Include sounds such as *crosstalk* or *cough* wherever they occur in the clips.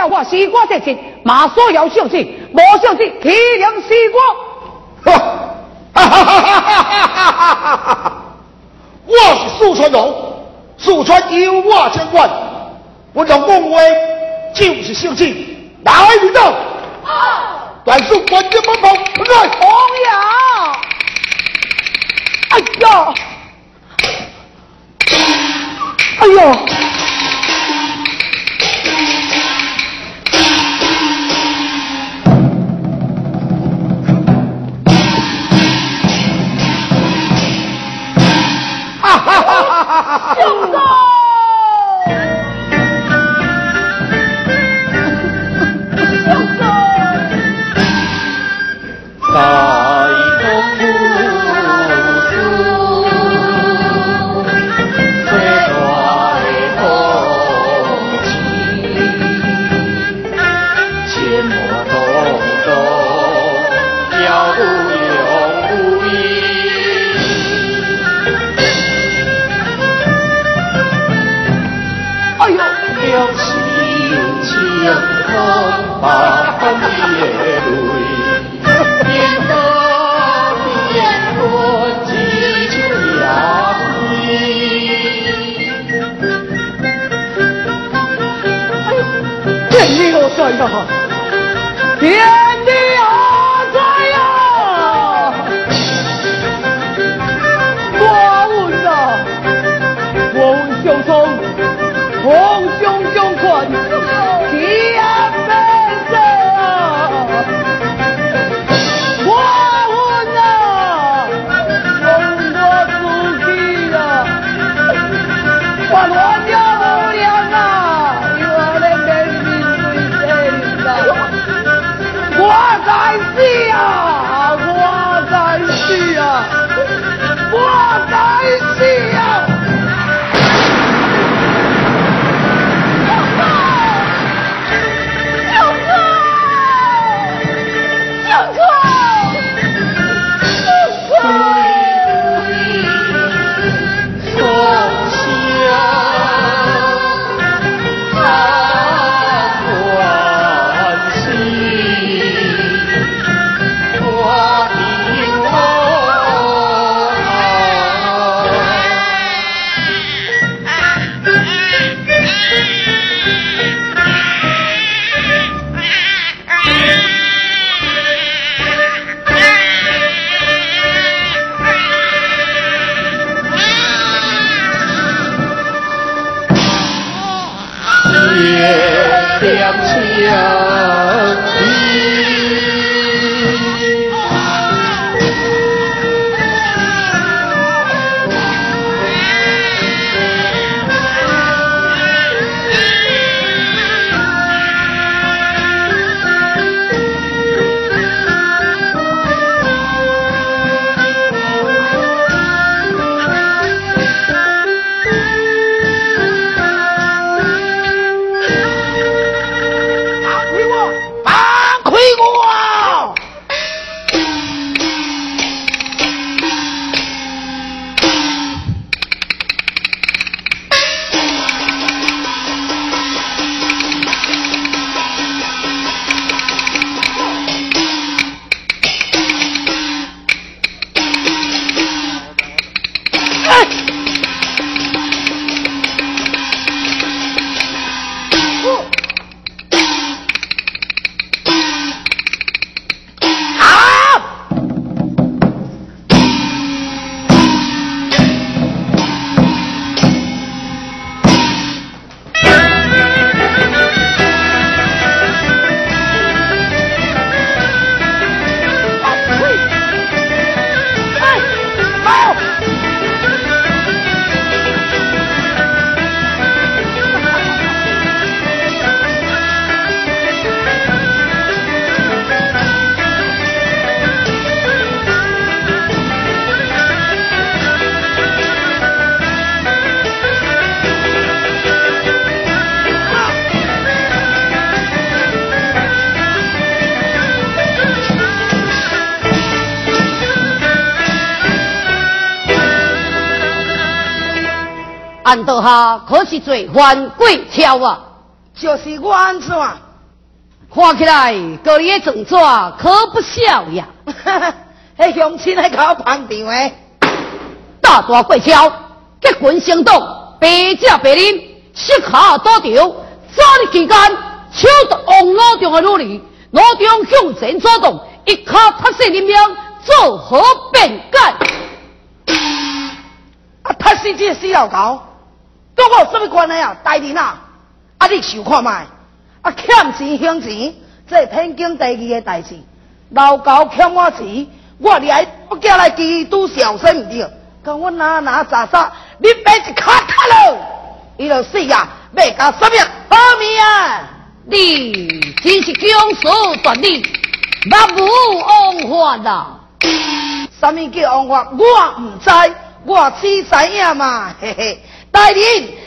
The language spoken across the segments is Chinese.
叫我西瓜这些，马说要小心，莫小心提两西瓜。哈哈哈哈哈哈！我是四川人，四川有我相关，我叫孟威，就是姓金，哪位领导？但是关键门口，不在。哎呀，哎呀。安德哈可是最犯鬼桥啊！就是我安怎，看起来哥你的动作可不小呀！*laughs* 那乡亲来搞捧场诶，大大过招，结棍行动，白驾白领，适可多调。三日期间，手夺王老中的努力，老中向前走动，一卡拍死林명做何辩解？啊，拍死这死老头，跟我有什么关系啊？大人啊，啊，你想看卖？啊，欠钱还钱，这天经地义的代志。老高欠我钱，我来不叫来基督小生唔对，跟我哪哪咋咋，你别一卡卡喽，伊就死呀！要搞什么好命啊？你真是江苏断理，目无王法啊！什么叫王法？我唔知，我只知影嘛，嘿嘿。大人，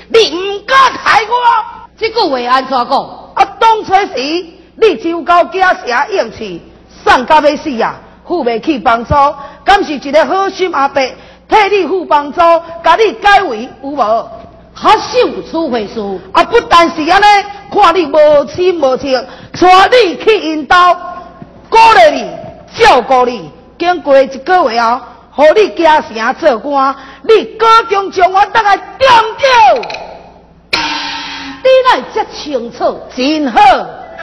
你唔敢害我？这句话安怎讲？啊，当初时你就到家下硬气，送到要死啊，付未起房租，敢是一个好心阿伯替你付房租，甲你改为有无？他受处回事啊，不但是安尼，看你无亲无戚，带你去引导，鼓励你，照顾你，经过一个月后，互你家城做官，你高中将我当来点掉。你来这清楚，真好。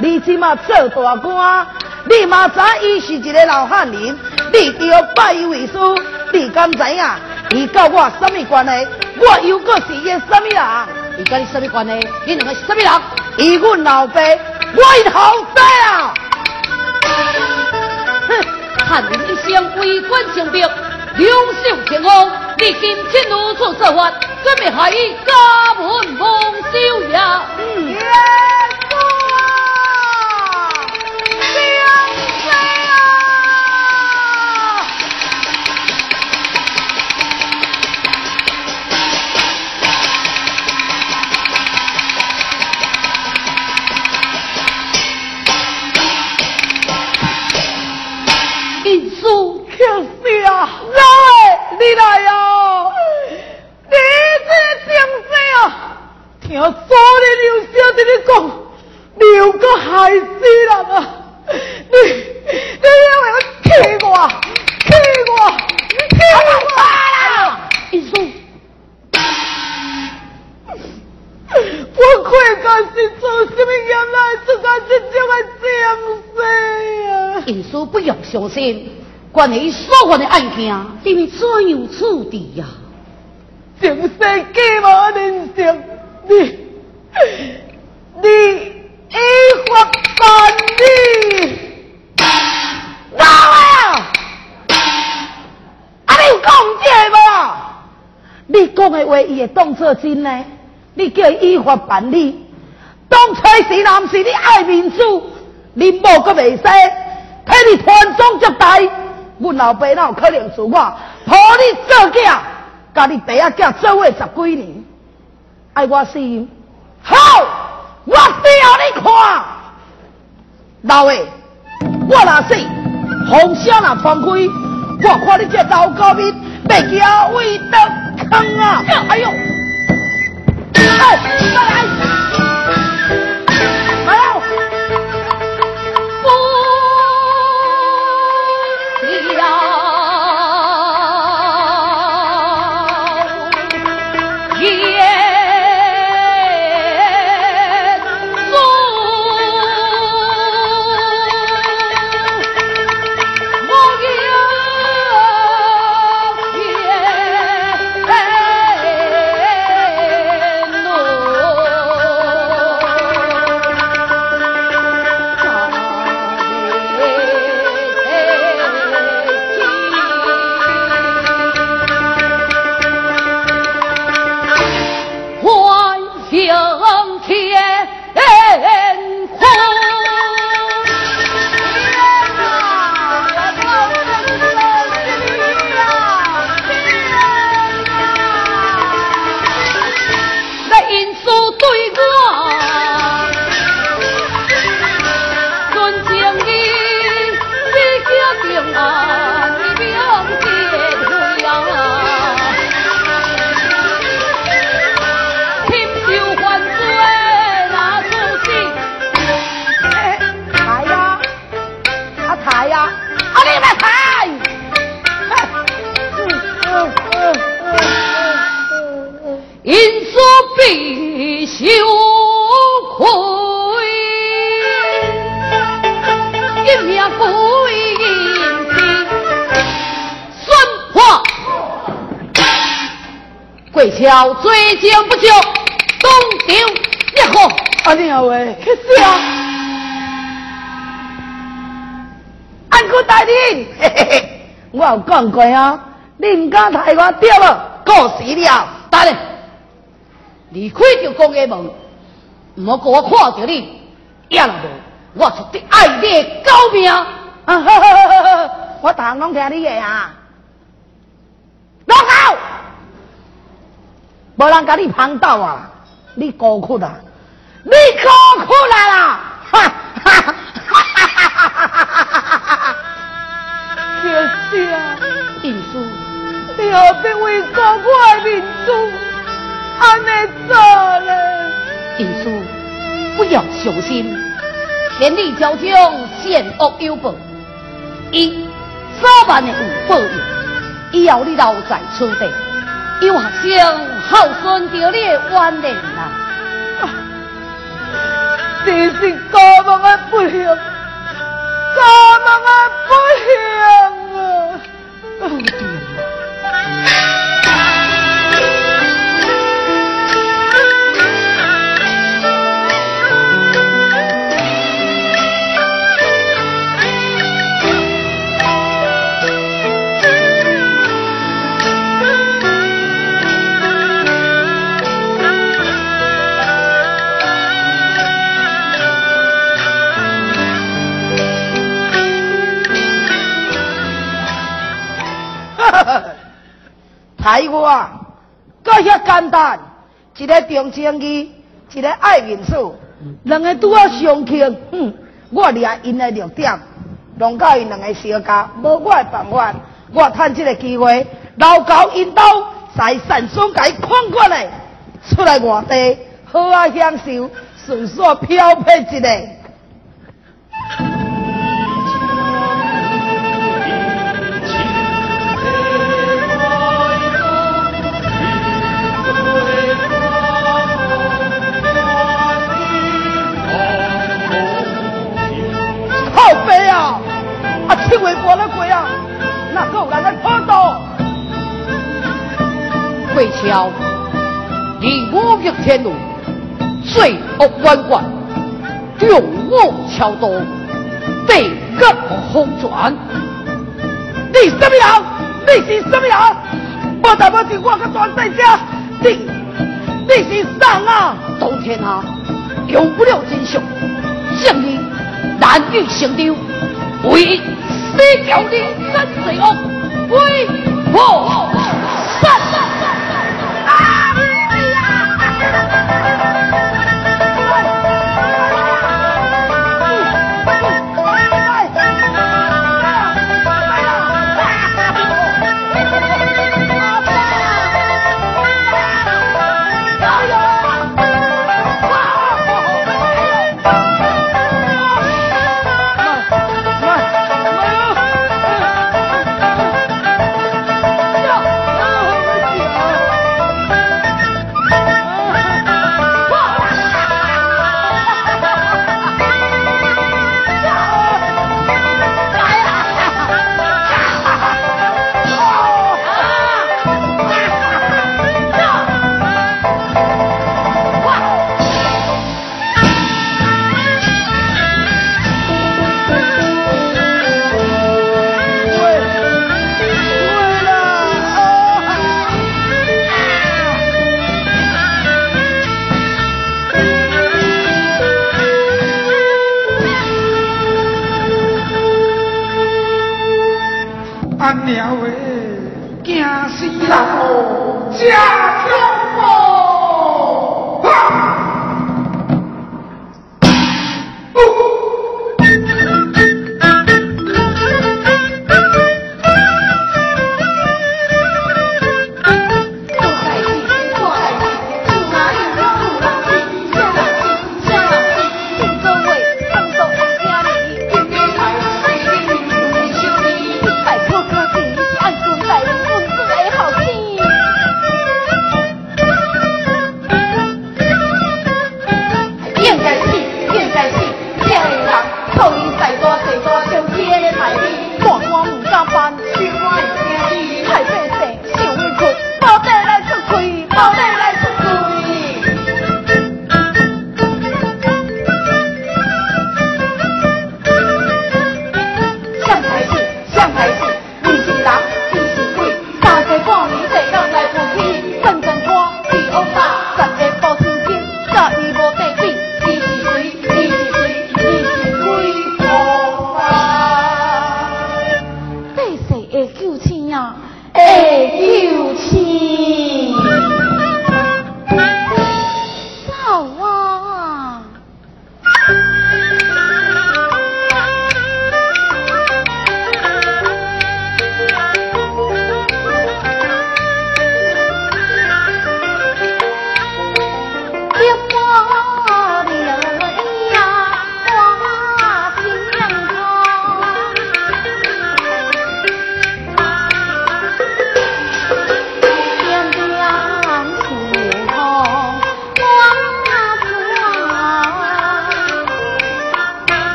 你即马做大官，你嘛知伊是一个老汉人，你就拜伊为师。你敢知影？伊甲我什么关系？我又个是伊什么人？伊跟你什么关系？你两个是什么人？伊阮老爸，我后生啊！哼，汉人一生为官清兵，两袖天王，你今天如此做法，准备害伊家门蒙羞呀！嗯。你来呀！你这正事啊！听昨日刘小姐你讲，刘个害死人啊！你你要为我气我，气我，气我啊！你说，我愧干是做什么原来做个这种的正事呀？印叔不用相信。关于所犯的案件，你会怎样处理呀？正世计无人性，你你依法办理。哪位啊？啊，你有讲这无？你讲的话，伊会当作真呢？你叫伊依法办理，当初是男是你爱民主，你无个未使替你传宗接代。阮老爸哪有可能做我？抱你做囝，甲你爸仔囝做伙十几年，爱我死？好，我死你看。老爷，我若死，风声若放开，我看你这老高面，要叫为得坑啊！哎呦，哎，再来。啊，你唔敢抬我掉了，告死了。大人，离开就公家门，唔好给我看着你，要了无，我绝对爱你狗命。啊哈哈哈！我堂拢听你的啊，老狗，无人甲你碰到啊，你孤苦啊，你孤苦来啦！哈哈哈哈哈哈！天啊，印书，你何必为祖国的民族安尼做呢？印书，不要伤心，天理昭彰，善恶有报。一早晚的有报应，以后你留在此地，有学生孝顺着你的晚年啊！这是多么的不幸，遐简单，一个重情义，一个爱面子，两个拄啊相克，哼，我掠因的弱点，弄到因两个相加，无我的办法，我趁这个机会，老高引导，在山松界看过来，出来外地，好啊享受，顺便漂泊一个。七位过了过啊，那够人来跑到。贵桥离五岳天路，罪恶弯弯，用我桥多，地格红转。你什么人？你是什么人？我大不是我个专在家，你你是谁啊？冬天啊，用不了真相，向你难遇成丢，唯一。你叫你真罪恶，威武三。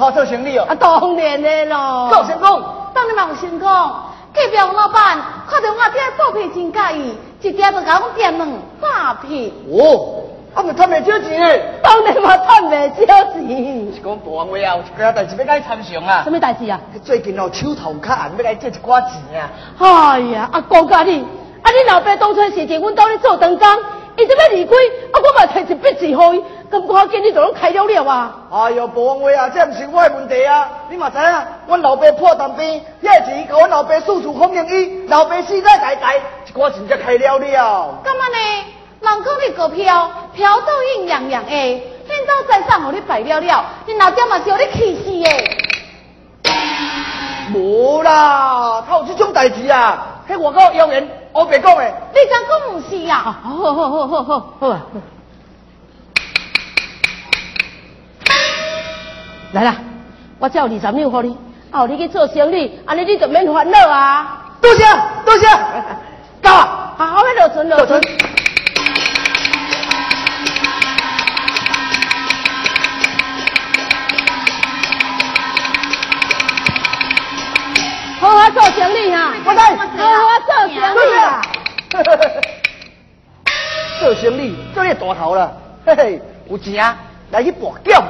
好做生意哦。啊，当然的咯。做成功，当然嘛有成功。隔壁王老板看到我爹布皮真介意，一点就甲我点两百片。哦。啊，咪赚未少钱！当然嘛，赚未少钱。是讲大王话啊，有一件代志要甲你参详啊。什么代志啊？最近哦，手头较硬，要甲你借一寡钱啊。哎呀，阿公家你，啊你老爸当初时阵，阮兜咧做长工，伊这要离开，啊我嘛摕一笔钱互伊，咁我今日就拢开了了啊。哎呦，保安话啊，这毋是我的问题啊！你嘛知影，阮老爸破蛋病，遐钱甲阮老爸四处奉迎伊，老爸死在代代，一寡钱才开了了。干嘛呢？人讲你股票飘到阴洋洋的，现在财产互你败了了，你老爹嘛是互你气死的。无啦，他有这种代志啊，迄外口谣言，我别讲的。你敢讲唔是啊？好好好好好好。来啦，我只有二十两给你，哦，你去做生意，安尼你就免烦恼啊。多谢多谢，*laughs* 够，好好的落存落存。好好做生意啊，我来，好好做生意啊！*laughs* 做生意做你大头了，嘿嘿，有钱来去博奖。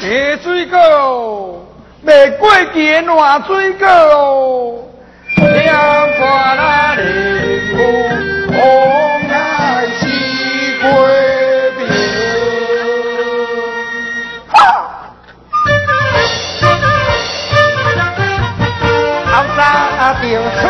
下水果，未过？期烂水果哦，两块那零五，红爱西瓜。早就出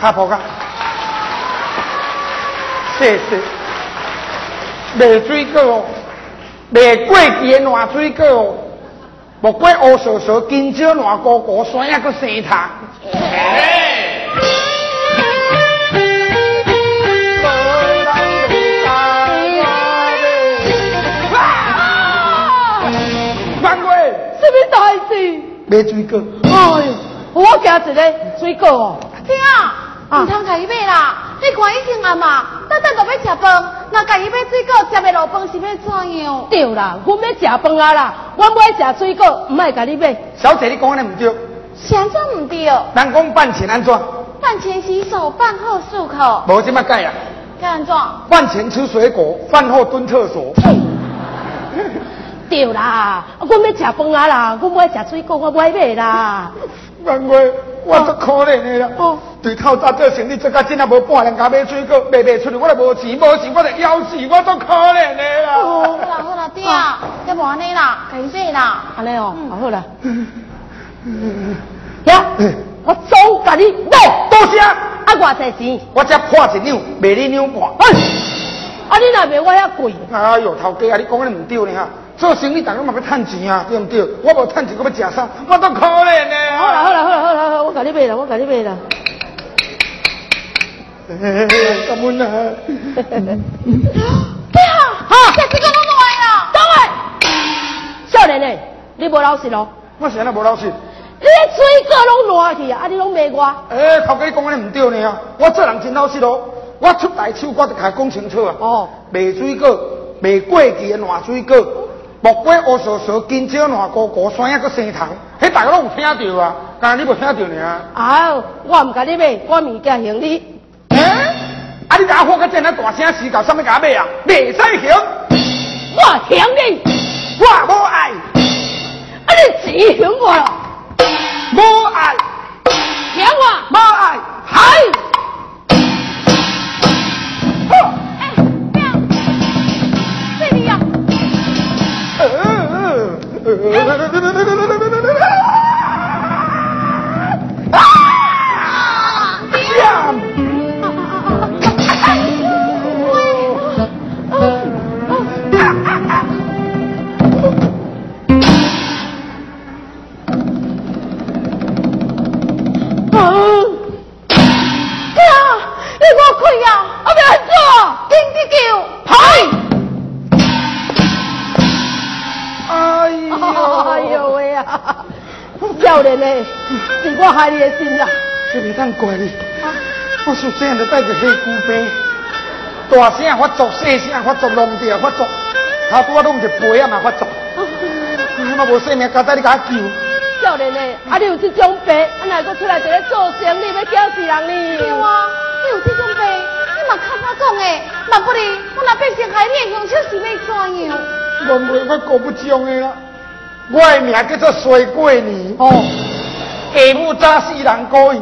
卡婆卡，谢谢。卖水果哦，卖过期的烂水果哦，莫怪乌蛇蛇金蕉烂果果，山也搁生塔。万贵，什么代志？卖水果。哎呦，我惊一个水果哦。爹啊，唔通家己买啦！你看已经暗嘛，等等就要食饭，那家伊买水果食袂落饭是要怎样？对啦，阮要食饭啊啦，我买食水果，唔爱甲你买。小姐，你讲安尼唔对，啥做唔对？人讲饭前安怎？饭前洗手，饭后漱口，无即么改啊！该安怎？饭前吃水果，饭后蹲厕所。*laughs* 对啦，阮要食饭啊啦，阮买食水果，我买买啦。*laughs* 万贵，我足可怜你啦。哦对透早做生意做到真啊无半年，甲买水果卖袂出去，我就无钱，无钱我就枵死，我足可怜你啦。好啦好啦，爹，要无安尼啦，家己买啦。安尼哦，好啦。*laughs* 呀，我走甲你买，多谢，啊，偌济钱？我才破一两，卖你两半。哎，啊，你若卖我遐贵？哎呦，头家啊，你讲安尼唔对呢哈！做生意大家嘛要趁钱啊，对唔对？我无趁钱，我要食啥？我都可怜的啊。好啦好啦好啦好啦我甲你买啦，我甲你买啦。感恩啊！爹啊，哈食水果拢来啦。等下，少年诶，你无老实咯？我是安尼无老实。你的水果拢烂去啊，啊你拢卖我？诶，头家你讲安尼唔对呢啊！我做人真老实咯，我出大手我就甲讲清楚啊。哦，卖水果，卖过期的烂水果，木瓜乌烧烧，金蕉烂高高，山也搁生糖，迄大家拢有听到啊，但你无听到呢？啊，我唔甲你买，我物件行你。诶、啊你甲我个这样大声死搞，啥物甲我买啊？袂使行，我行你，我无爱，啊你只行我咯，无爱，行我，无爱，嗨！呃呃呃呃呃呃呃呃呃是我害你的心啦。这袂当怪你，我属这样就带着黑姑病，大声发作，细声发作，弄掉发作，头拄我弄一杯啊嘛发作，我无性命，交代你甲我救。少年诶，啊你有这种病，啊哪个出来一个做生意要搅死人呢？对啊，你有这种病，你嘛看我讲诶，若不哩我若变成害你的凶手是要怎样？问问我过不将的啦，我的名叫做衰过年，哦，下母早死人故意，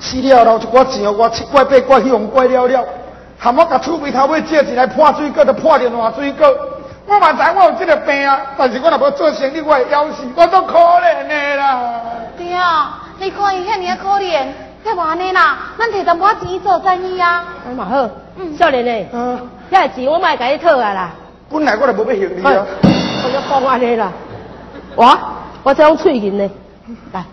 死了后一寡钱，我七怪八怪去用怪了了，含我甲厝边头尾借钱来破水果，就破着烂水果。我嘛知我有这个病啊，但是我若要做生意，我会枵死，我都可怜的啦。对啊，你看伊遐尔可怜，要不安尼啦，咱摕淡薄仔钱做生意啊。哎嘛好，少年诶，啊，遐个钱我卖甲你讨啊啦。本来我就无要行你哎啊。我就讲安尼啦。我我这种喙银呢，来，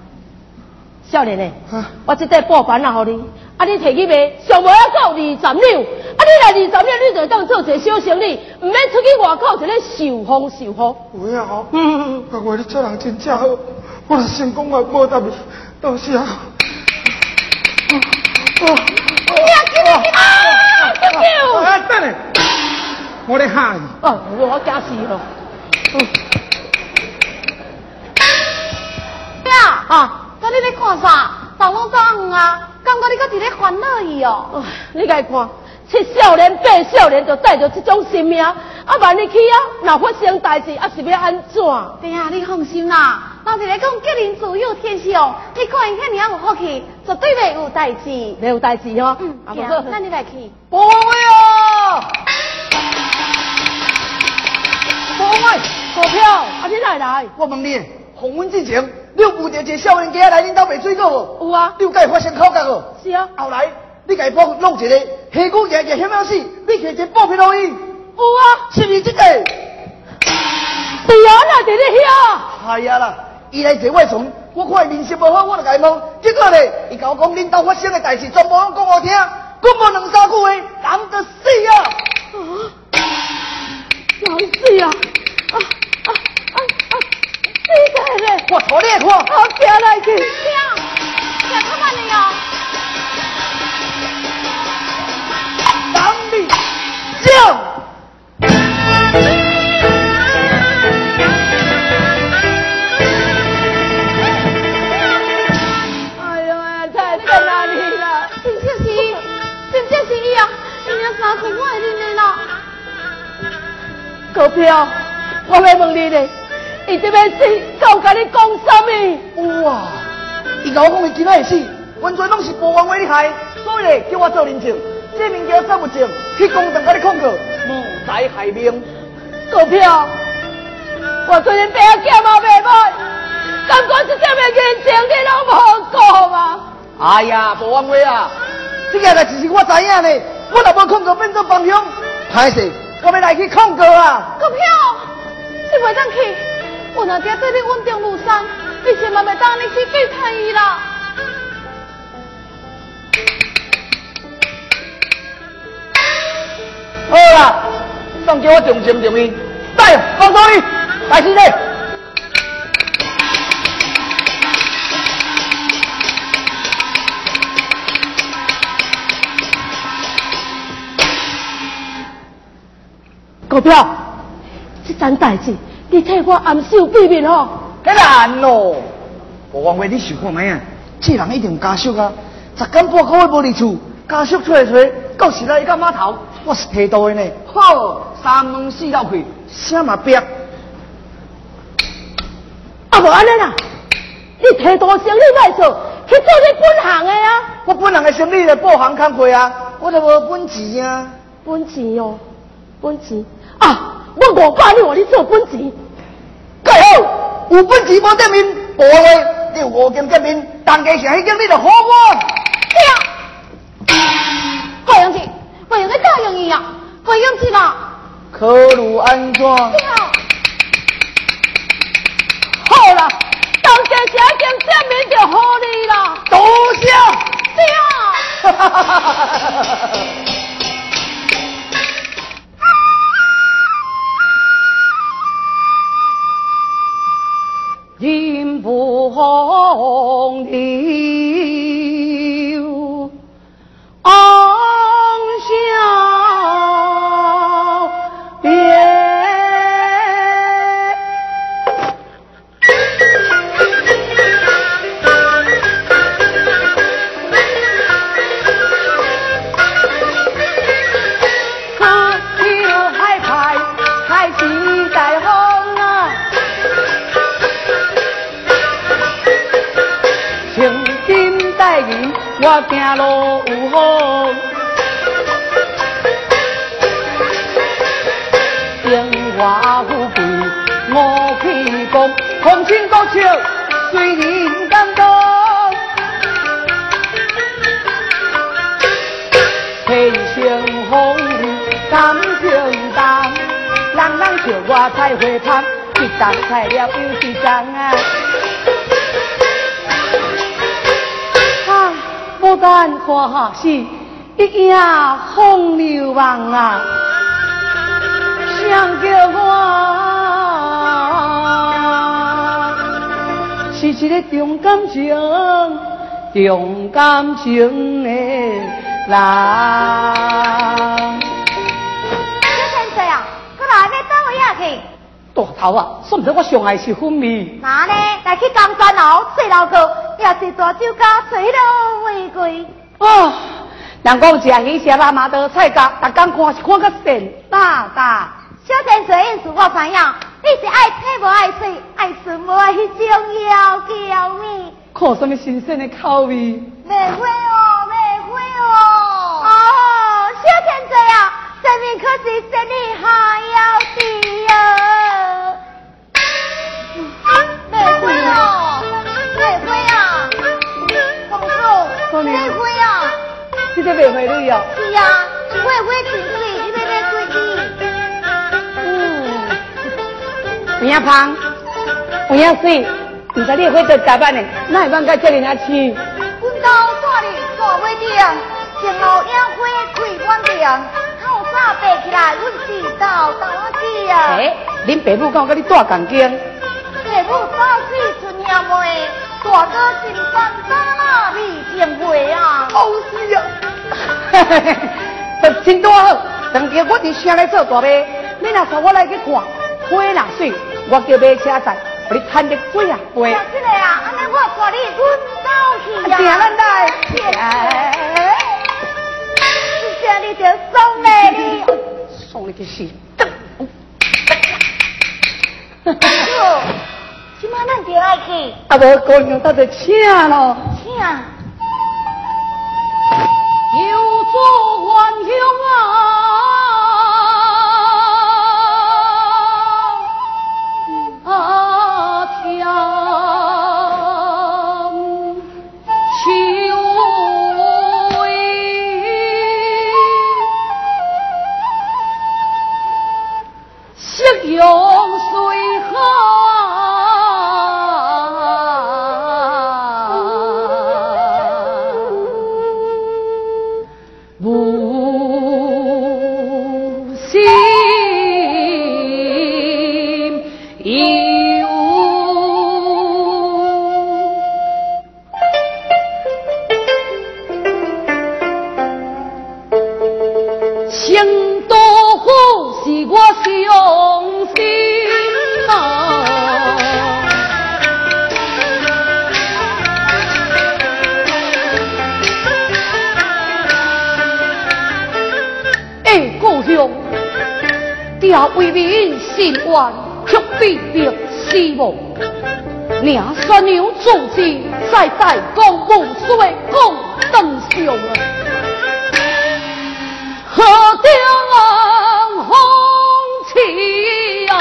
少年诶，啊我即块布板啊，互你，啊你摕去卖，上无要到二十六，啊你来二十六，你就当做一个小生意，唔免出去外口一个受风受雨。有影吼，嗯，我话你做人真正好，我就成功我无答你，多谢啊。哦哦啊，救救！啊，等下，我咧喊伊。哦，我惊死了。你咧看啥？人拢走远啊，感觉你搁伫咧烦恼伊哦。哦你来看，七少年八少年就带着这种心命，啊万一去啊，若发生代志，啊是要安怎？对啊，你放心啦，老实来讲吉人自有天相，你看伊遐尔有福气，绝对袂有代志。没有代志哦。嗯，好啊，那你来去。不要！各位股票，啊你来来？我问你，红温之前，你有遇到一个少年家来恁兜卖水果无？有啊，你有甲伊发生口角无？是啊，后来你甲伊绑弄一个黑骨爷爷险要死，你摕一个布片落去，有啊，是毋是这个？是啊，那伫咧遐。系啊啦，伊来坐我床，我看伊面色无好，我就甲伊问，结果咧，伊甲我讲恁兜发生的代志，全部拢讲我听，讲无两三句话，人就死啊！啊！人死啊啊！死在咧！我托你来看，好惊来去。听，听他们的哦。当你将。哎呀，太在哪里了？真正是，真正是伊啊！伊领三块我会认的啦。股票，我要问你咧，伊这边死，我甲你讲什么？哇！伊甲我讲伊今仔会死，完全拢是无王为你害，所以咧叫我做人证，这物件走不证，去公堂甲你控告，无财害命。股票，我虽然病检嘛袂歹，感觉这点物人情你拢无讲啊！哎呀，无王为啊！这个代志是我知影呢，我若无控告变做帮凶，歹势，我要来去控告啊！股票，你袂当去，我若爹对你稳定如山，你千万袂当你去背叛伊啦。好啦，当叫我重情重义，带放手伊，来死嘞！股票，这件代志，你替我暗守秘密吼。迄难咯！无枉为你想看咩啊？这人一定有家属啊！十天半个月无离厝，家属出来找，到时来伊到码头，我是提到的呢。好，三门四道开，啥嘛逼？啊，无安尼啦，你提多生意歹做，去做你本行的啊。我本行的生意咧，报行工课啊，我都无本钱啊。本钱哦，本钱啊！我五百，你话你做本钱，盖好，有本钱无得面，无话你有五件见面，但家是迄件你就好我。过用去，过用去答应伊啊，过用去啦。可如安怎？对啊，好啦，当家是一件证明就好你啦。多谢。对啊。人 *laughs* 欢喜，一夜风流梦啊！想叫我是一个重感情、重感情的人。小先生啊，过来要倒位啊去。大头啊，算唔得我上爱是昏迷。那呢，来去江山楼吹老歌，也是大酒家吹了玫瑰。啊，人讲食鱼食拉麻刀菜价，逐工看是看个神大大。小先生意思我知影，你是爱吃无爱水，爱顺无爱迄种要叫咩？看什么新鲜的口味？嗯，有胖，有水，唔知你会做咋办呢？那会办该叫人家去？阮家住哩大尾顶，前后野花开满顶，透早爬起来，阮是豆豆仔子啊。哎，恁爸母敢有跟你大共经？爸母早死春夜妹，大哥真烦早啦，未见会啊。好死啊！嘿嘿嘿，这 *laughs* 真多好，当天我伫乡里做大妹，你若带我来去看花若水，我叫马车载，把你牵得几啊飞。这个啊，安尼我带你滚走去呀。行，咱来。你就送来你。送你去死！哟，今晚咱就爱去。啊，无姑娘，到就请咯。请。有做万兄啊，为祖子，再在公母所共登上啊！何等红旗啊！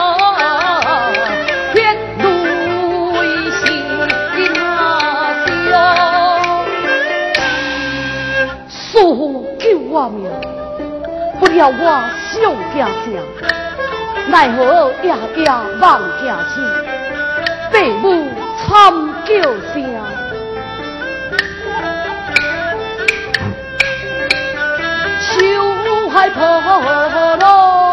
天雷心啊！苏救我命，不料我上家乡。奈何夜夜望行去，父母叫声，秋海破落，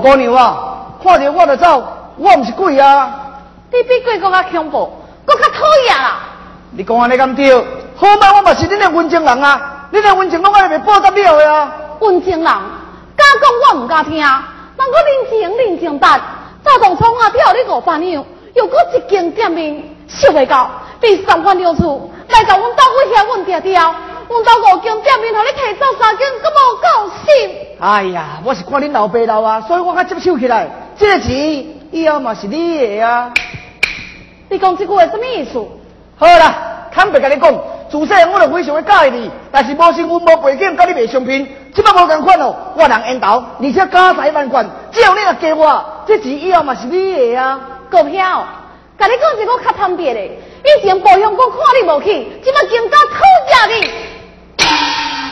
姑娘啊，看到我就走，我唔是鬼啊！你比鬼更加恐怖，更加讨厌啦！你讲安尼咁对？好歹，我嘛是恁的温情人啊！恁的温情拢爱被报答了的啊！温情人，敢讲我唔敢听？人我认情认情淡，早当初啊跳你五百娘，又搁一间店面收未到，第三番流出来到阮兜威胁阮爹爹，阮到五斤店面，互你提走三斤，阁无够心。哎呀，我是看恁老爸老啊，所以我较接手起来。这个钱以后嘛是你的啊。你讲这句话什么意思？好啦，坦白甲你讲，自细我就非常的介意你，但是无身份、无背景，甲你袂相片，即摆无共款哦。我人缘投，而且家财万贯，只要你若给我，这钱以后嘛是你的啊。股票，甲你讲一个较坦白的，以前保险我看你无去，即摆更加讨厌你。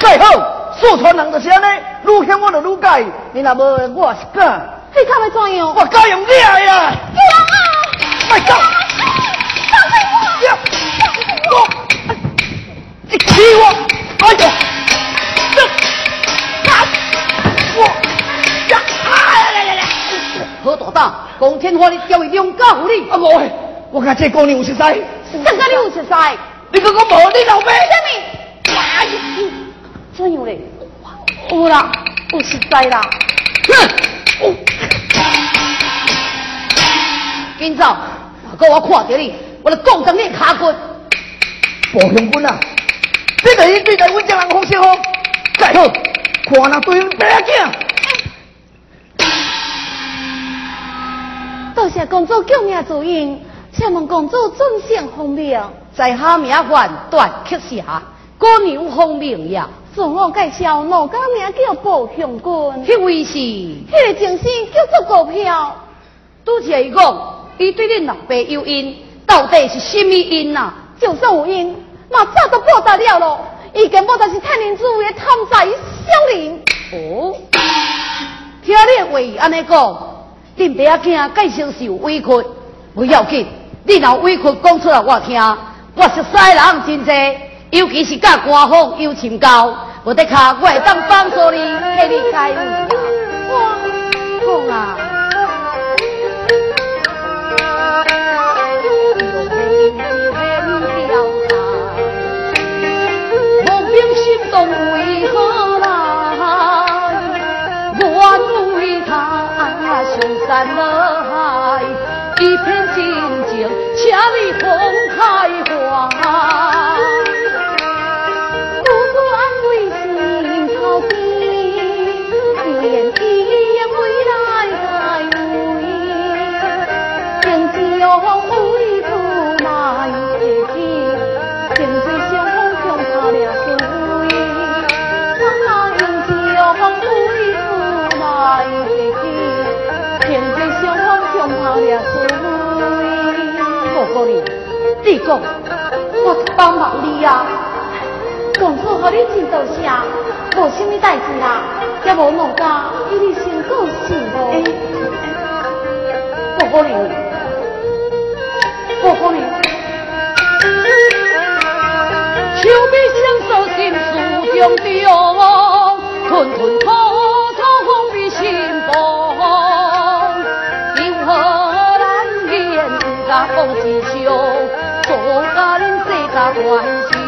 最好，四川人就是安尼，愈向我就愈介意。你若无，我是敢。你看要怎样？我敢用你呀！呀啊！快走！放开我！我，你踢我！哎呦！这，我呀！哎呀呀呀！何大胆，讲天化日叫伊用家狐狸。啊无，我看这姑娘有识识。谁讲你有识识？你讲我无你老爸？什么？怎样嘞？有啦，有实在啦。哼！今早，若果我看到你，我就讲上你卡骨。保雄军啊！你等于对待阮家人好些好，再好，看那对白囝。多谢公主救命之恩，请问公主尊姓封名？在下名唤段克霞，姑娘封名呀。自我介绍，奴家名叫保雄军。迄位是？迄个正姓叫做股票。拄则伊讲，伊对恁老爸有因，到底是甚物因呐？就算有因，嘛早都报答了咯。伊根本就是太宁主的贪财小人。哦，听你话安尼讲，恁爸仔囝介绍是有委屈，不要紧。你若委屈讲出来我听，我熟悉人真济，尤其是甲官方有情交，我得卡我会当帮助你，替你解忧。我讲啊。为何来？愿为他上山了海，一片静静，千里风开花。你讲，我帮忙你呀。公主和你真多谢，无什么代志啦，也无弄家，伊你先过是无？不可能，不可能。秋笔相守心事中中，吞吞吐关秀。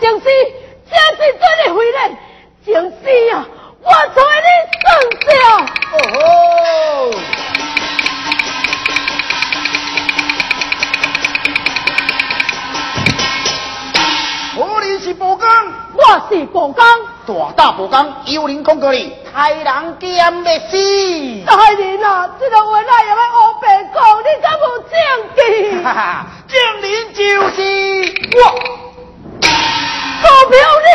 将军，将军怎会回来？人世界关系哦。不讲幽灵讲过你，太人见的死。大人啊，这个话哪样喺我白讲？你敢无证据？哈哈，证人就是我。投票你，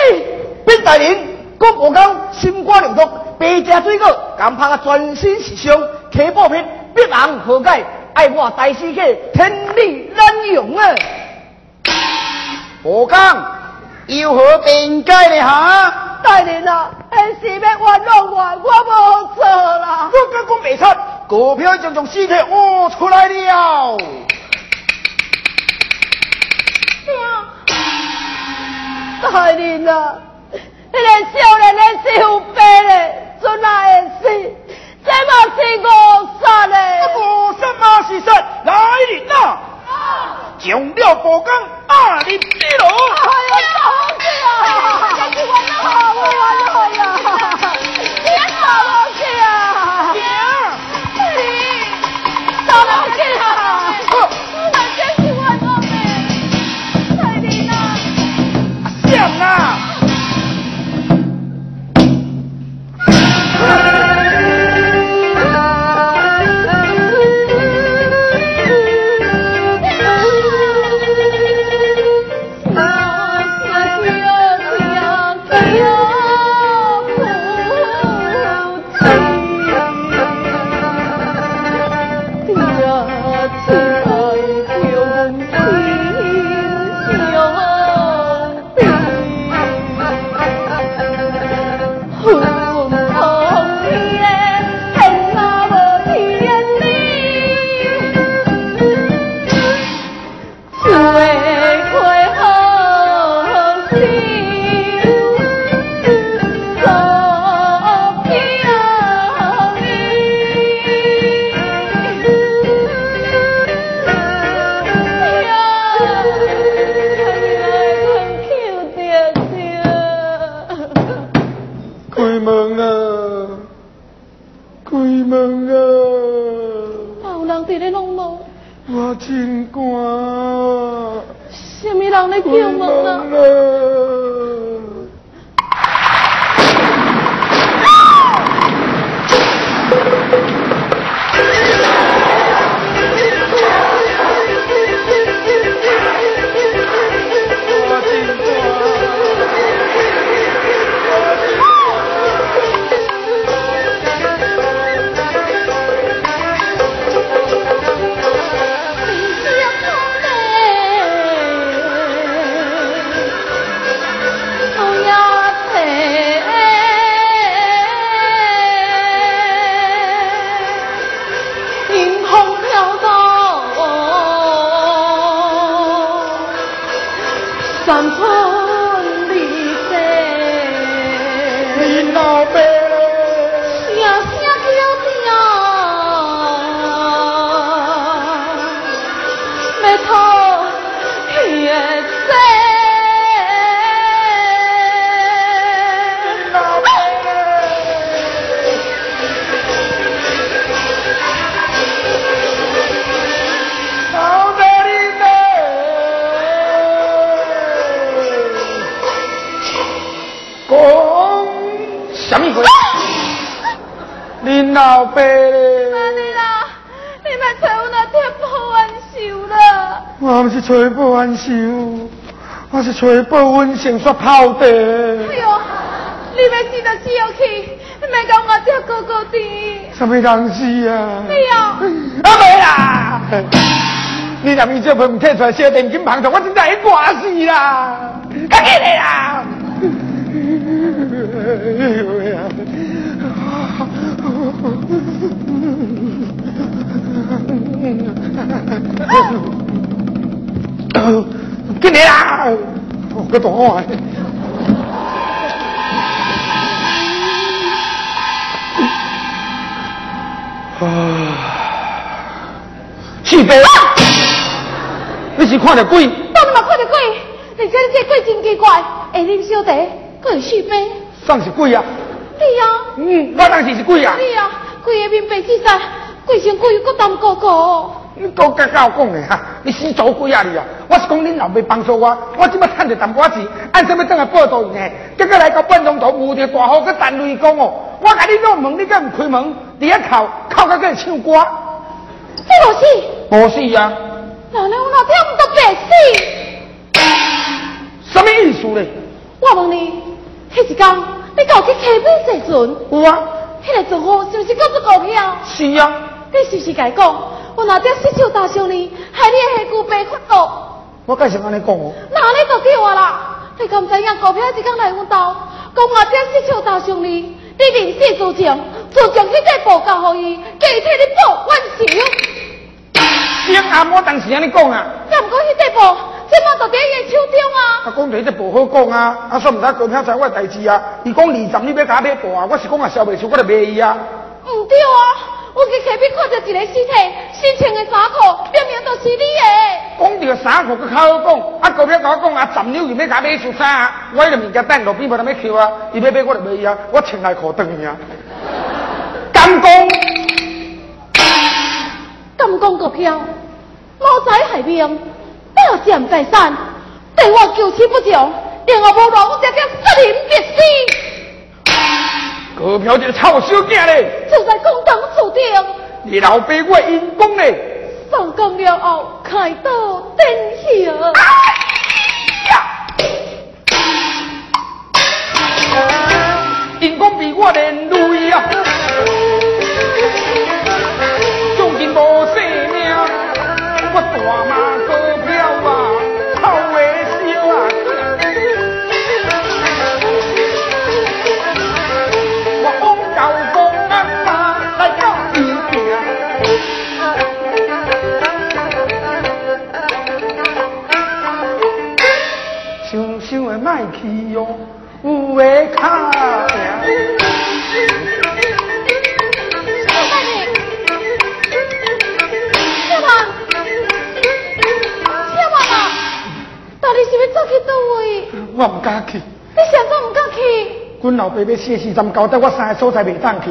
边大人，郭不讲心肝灵毒，白食水果，敢怕全身是伤，起报片，必然何解？爱我大师去，天理难容啊！不讲，有何辩解呢？哈？大人啊，那是要冤枉我，我无错啦。我刚刚未出，股票已经从尸体挖出来了。大人啊，迄、个少年的是有病的，怎来会死？这嘛是误杀的。误杀嘛是杀，来人呐、啊！强了保岗，啊力低落。哎呀，好死啊！呀，我的，我的好呀！么你老爸哪里啦？你咪找我那贴破完手了。我不是吹不完手，我是吹不完成煞跑的。哎呦，你要死就死下去，你咪讲我这哥哥的。什么人死啊？哎呀，阿妹啦！你若面这盆唔摕出来，小电金棒头，我真正会挂死啦！赶紧来啦！哎呦呀！紧来啦！我个大碗。是白啊！你是看到鬼？当你嘛看到鬼，而且你这鬼真奇怪，会啉小茶，佫会续杯。上是鬼啊！你啊，嗯，我当时是鬼啊！你啊，鬼个面白死晒，规身鬼佫淡糊糊。你讲甲教讲的哈，你死做鬼啊你啊！我是讲恁老爸帮助我，我即摆趁着淡薄仔钱，按什么等来报答伊呢？结果来到半中途，遇着大雨，佮陈雷公哦，我甲你弄门，你敢唔开门？伫遐哭，哭到佮唱歌，这无死，无死啊！哪能我哪听唔到白死？什么意思呢？我问你，迄一天你搞去溪边坐船，有啊，迄个船夫是不是告诉股票？是啊，你是不是甲伊讲，我哪点失手打伤你，害你的下句白发到？我介绍安尼讲哦。那你就对我啦！你敢知影股票一天来阮兜，讲我这失手打伤你，你临死之前，就将迄个报交互伊，叫伊替你报冤仇。先暗我当时安尼讲啊，敢毋过迄个报，即马就伫伊的手中啊！啊讲着迄个不好讲啊，啊说毋知股票财我的代志啊，伊讲二十你要甲我买报啊，我是讲啊销袂出，我就卖伊啊。毋对啊，我去隔壁看看到一个尸体，新穿的衫裤，明明就是你的。讲到衫裤，佮较好讲，啊，隔壁甲我讲啊，十秒就要甲买束衫啊，我迄个物件等路边无人要扣啊，伊要买我就买伊啊，我穿内裤断去啊。敢讲？敢讲个票，无财害命，霸占财产，对我求死不从，令我无路，我这叫失灵别死。高票一个臭小囝嘞，就在公堂处定，你老爸我因公嘞。上工了后，开刀等下。因公比我连累啊，从今无性命，我大马我唔敢去。你啥个唔敢去？阮老爸要四时站交代我三个所在未当去。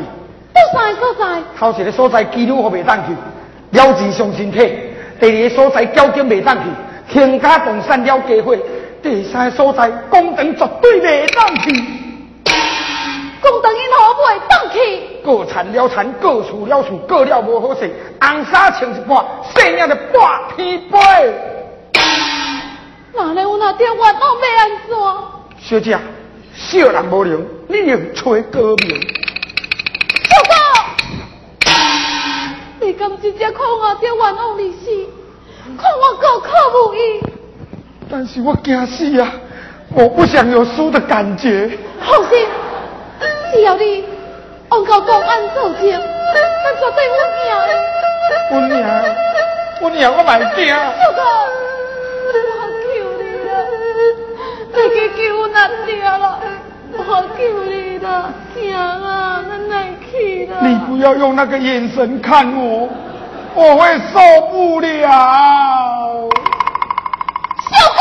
倒三个所在？头一个所在基督学未当去，了治上身体；第二个所在交警未当去，天家动产了家伙；第三个所在工程绝对未当去。工程因何未当去？各产了产，各厝了厝，各了无好势。红衫穿一半，细命就半天飞。那咧，我那条冤枉要安怎？小姐，小人无能，你用吹高明。小哥，你敢直接看我条冤枉你死，看我高考无益。但是我惊死啊！我不想有输的感觉。放心，只要你按照公安做证，咱绝对有赢。我娘，我娘，我蛮惊。小哥，你去我求你了，行啊，咱来去了。你不要用那个眼神看我，我会受不了。小哥，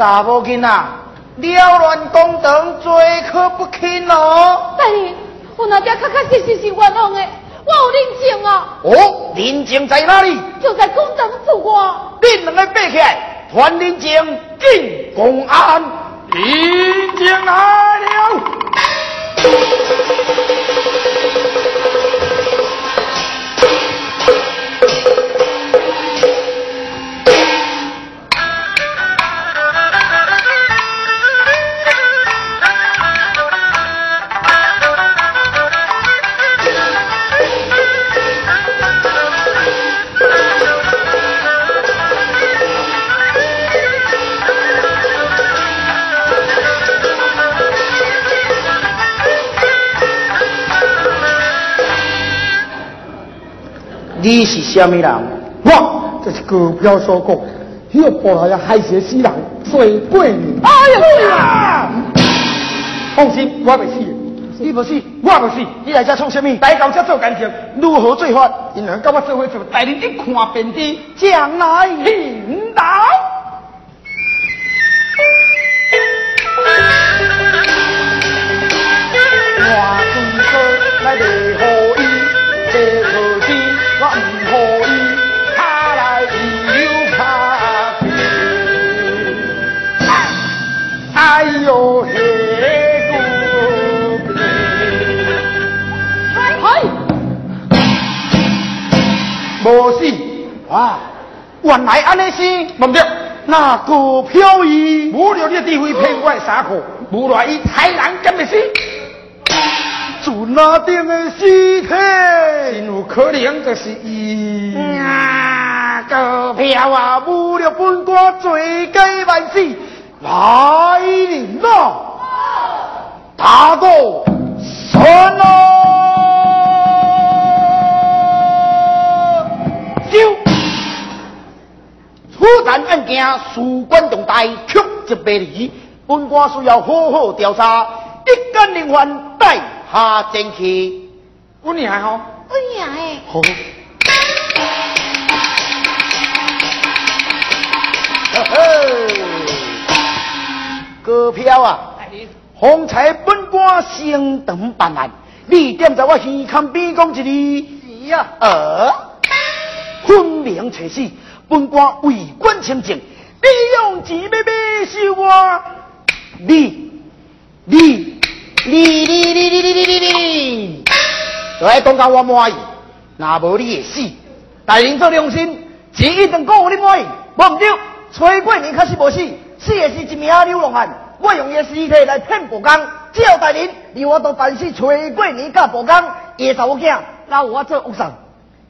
查某囡仔，扰乱公堂，罪可不轻哦。大人，我那这确确实实是冤枉的，我有认证啊，哦，人证在哪里？就在公堂处我。恁两个爬起来，传人情进公安。已经来了。你是什么人？我这是股票所讲，迄个波来害死死人，最过年。哎呀，啊！放心，我未死。你不死，我不死。你来这创什么？来到这做感情，如何做法？因为跟我做伙做，带你一看便知。将来领导。我自说来维护无死啊！原来安尼是，忘掉，那个飘逸，无聊你的智慧骗我的衫裤，无赖伊豺狼敢会死？住那顶的尸体，真有可能就是伊。啊，高票啊，无了本官罪该万死，来人呐，大哥，算咯，收。此单案件事关重大，曲折别离，本官需要好好调查，一干人犯带下真气。我你还好？哎呀哎，好。呵呵，股票啊，方才本官升等办案，你点在我耳坎边讲一字？是呀。呃，分明确实，本官为官清正，你用钱要买收我，你，你，你，你，你，你，你，你，你，你。就爱讲到我满意，那无你会死。大人做良心，钱一定够你满意，无唔对。崔过年确实无死，死的是一名流浪汉。我用伊的尸体来骗宝刚，只要大人留我到办事崔过年甲宝刚，伊查某囝拉我做恶上。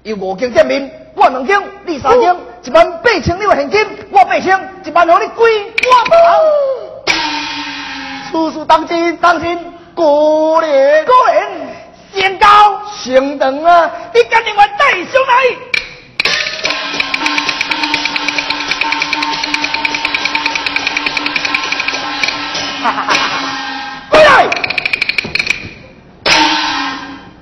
有五经见面，我两经，你三经，一万八千两现金，我八千，一万互你归我包。处处当真，当真，过来，高先等啊！你赶紧我带上来。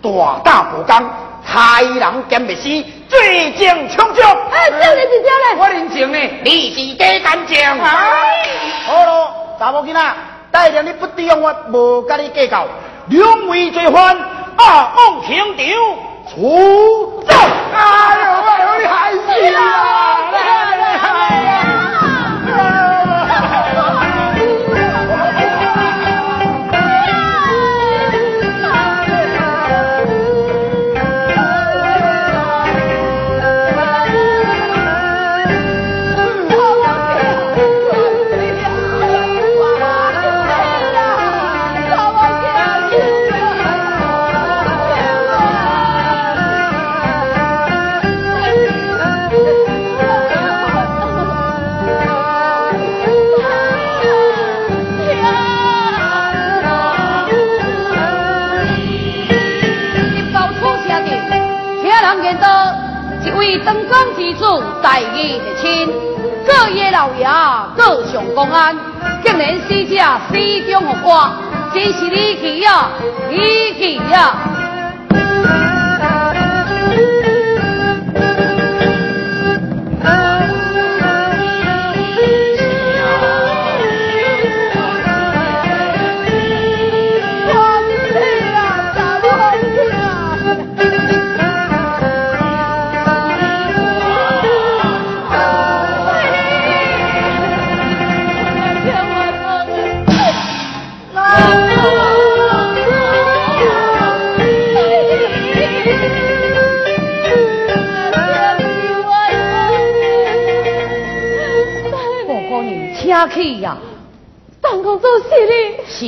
大大不讲，害人兼灭死，最证冲重。哎，叫了是叫你，我认情呢，你是假感情。好咯，查某囡仔。带着你不地用我，无甲你计较，两位罪犯。啊！往平调出走！哎呦！主在义的亲，各业老爷各上公安，竟然死者死中无挂，真是离奇呀，离奇呀！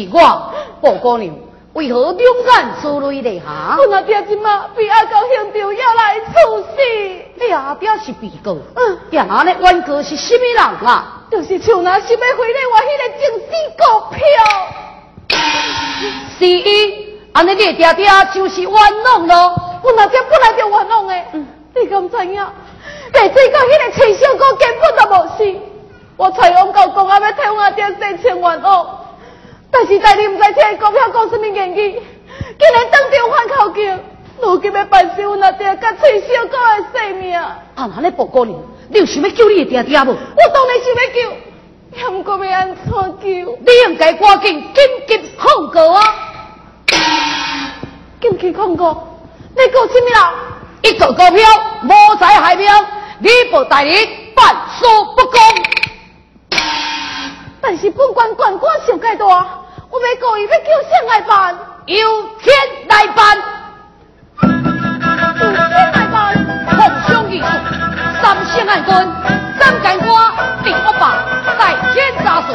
是我报姑娘，为何两眼珠泪泪下？我阿爹今嘛被阿高兄弟要来处死。你阿表是被告，嗯，爹阿那冤家是什么人啊？就是像那想要回来我迄个政治股票。是伊，安尼你爹爹就是冤枉咯。我阿爹本来就冤枉的，嗯，你敢知影？但最到迄个陈小哥根本都无死。我采用到讲阿要替我阿爹申请冤枉，但是在你毋知听股票讲什么言语，竟然当场反口叫，如今要办事，有哪点甲翠小哥的性命？啊，那咧报告你，你有想要救你的爹爹无？我当然想要救，也毋过要安怎救？你应该赶紧紧急控告啊！紧急控告？你告什么啦？一个股票无在海边，你不代理办事不公。但是本官官官上介大，我们故意要叫谁来办？由天来办。由天来办。奉上遗嘱，三星案官张干官定恶霸，在天查询，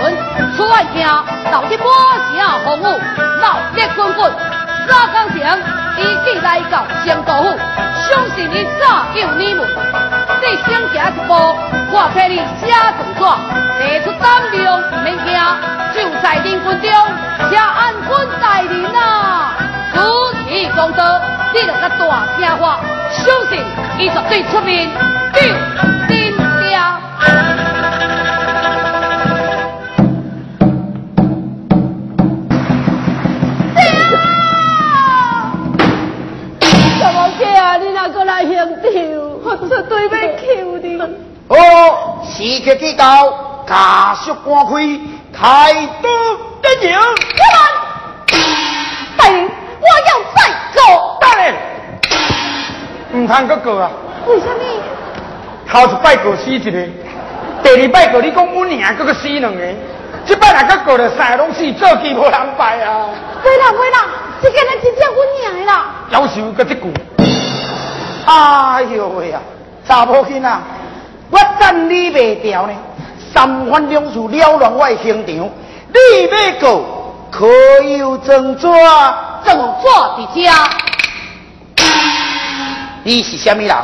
此案件闹得满城风雨，闹热滚滚。沙岗城一起来到江都府，相信你早有你们。你先行一步，我替你写状纸，提出胆量，免惊，就在林军中，请安军带领啊！主持公道，你两个大声话，相信伊绝对出面救新家。你哪个来行掉？我绝对要救你！哦，时刻记到，家属赶开，太多电影。我来，大人，我要再告。大人，唔通搁告啊？为什么？头一拜告死一个，第二拜告你讲我娘，搁个死两个，这摆若搁告了三个拢死，做机无人败啊！会啦会啦，这个人真正我娘的啦。要求搁这句。哎呦喂呀，查某囡仔，我赞你袂调呢。三番两次扰乱我的行程，你要告，可有证纸？证纸伫家。你是什么人？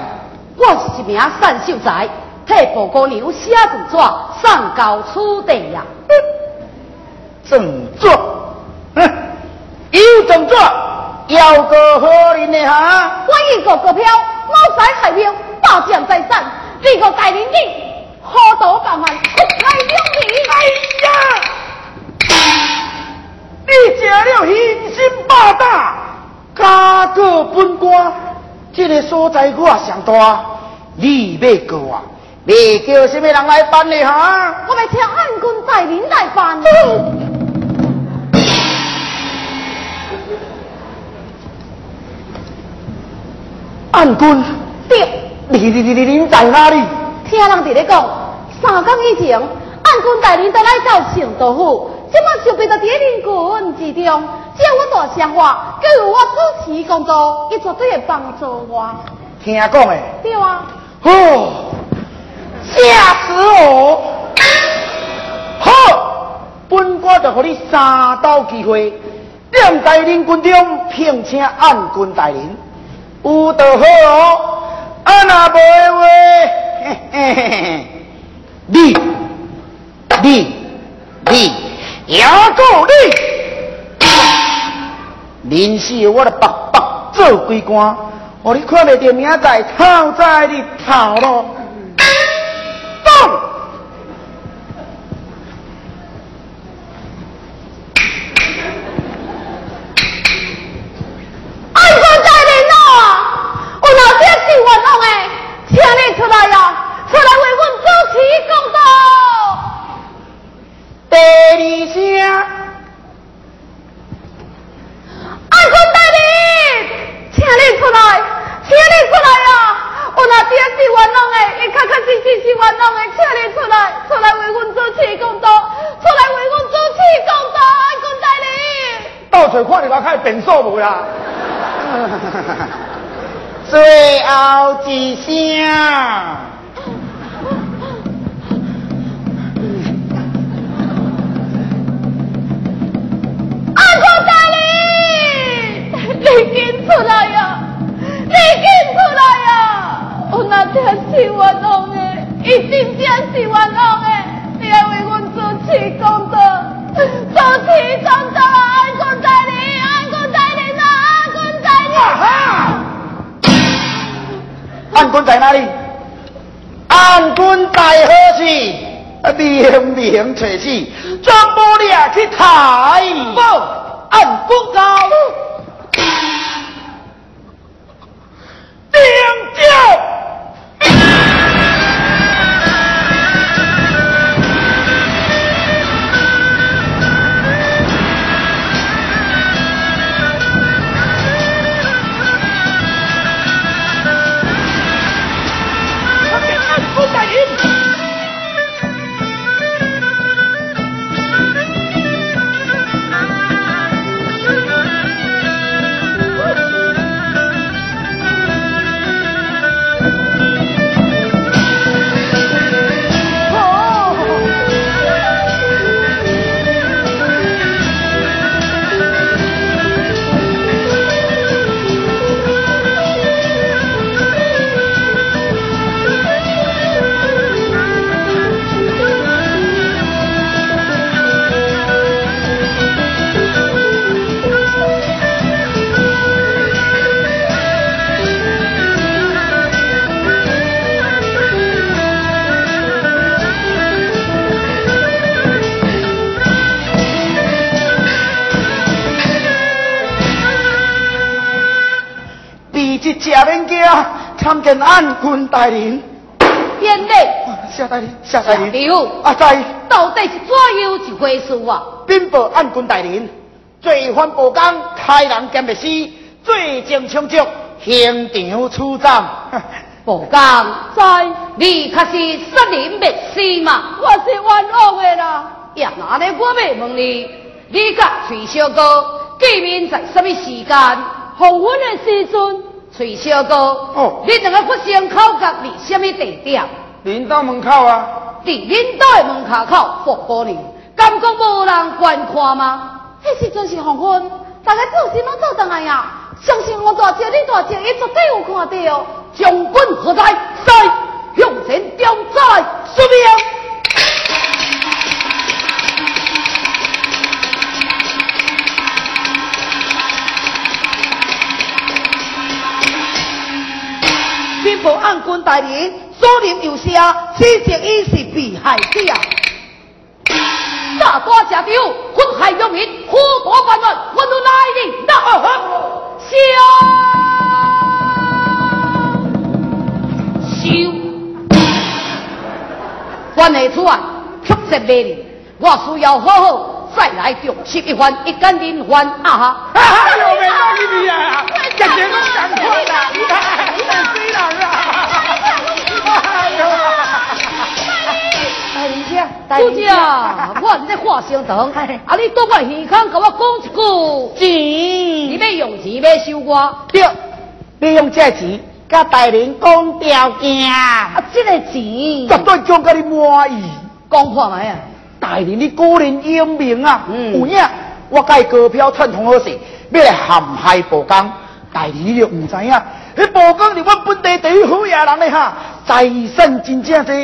我是一名善秀才，替报告娘写证纸送交此地呀。证纸，哼，有证纸。要个好人呢哈！我一个股票，谋财害命，霸占财产，这个带领你好多办法，来两你。哎呀！你吃了心心霸大，家个本官，这个所在我上大，你要告啊？你叫什么人来办呢哈？我要请暗军带领来办。暗军，对，你你你你您在哪里？听人伫咧讲，三更以前，暗军带领都来到成都府，今晚就被到蝶林军之中。只要我大声话，叫我主持工作，伊绝对会帮助我。听讲诶。对啊。哦，吓死我！好，本官就给你三刀机会，两带领军中聘请暗军带领。有就好哦，啊那无的话，嘿嘿嘿你你你也够你，临时我的白白做鬼官，我你看袂着明仔讨在你头咯，走。请你出来呀！出来为阮主持公道。第二声，安坤大人，请你出来，请你出来呀！我那爹是冤枉的，伊确确实实是冤枉的，请你出来，出来为阮主持公道，出来为阮主持公道，安坤大人。到处看你老开变数无啦？最几声明明垂死，全部掠去抬参见安军大人。边内夏大人，夏大人，刘啊在到底是怎样一回事啊？禀报安军大人，罪犯报岗开人兼灭司，罪证充足，刑场处斩。*laughs* 报岗在，你可是杀人灭死嘛？我是冤枉的啦！呀，那呢我要问你，你甲崔小哥见面在什么时间？黄昏的时阵，崔小哥，哦你两个发生口角伫什么地点？领导门口啊，伫领导的门口口报告你，感觉无人观看吗？迄时阵是黄昏，大家做事拢做上来呀。相信我大姐，你大姐，伊绝对有看到。将军何在？在向前调在说明。宣布按军大人苏林有事，此时已是被害者啊。大官下丢，混海用民，虎国反乱，混入来里？那二何？笑！休！关出啊，确实没人，我需要好好。再来就吃一番，一干人番啊哈！哎呦，没道你的呀，感觉都想错了。人家，主姐，我在画相堂，啊，你多我耳孔，甲我讲一句，钱你要用钱要收我，对，你用这钱，甲大人讲条件。啊，这个钱，绝对讲甲你满意。讲看卖啊！大人，你个人英明啊！嗯有影，我甲伊高票串通好势，要来陷害宝钢。大人，你就唔知影，迄宝钢是阮本地第一好野人咧哈，财产真正多，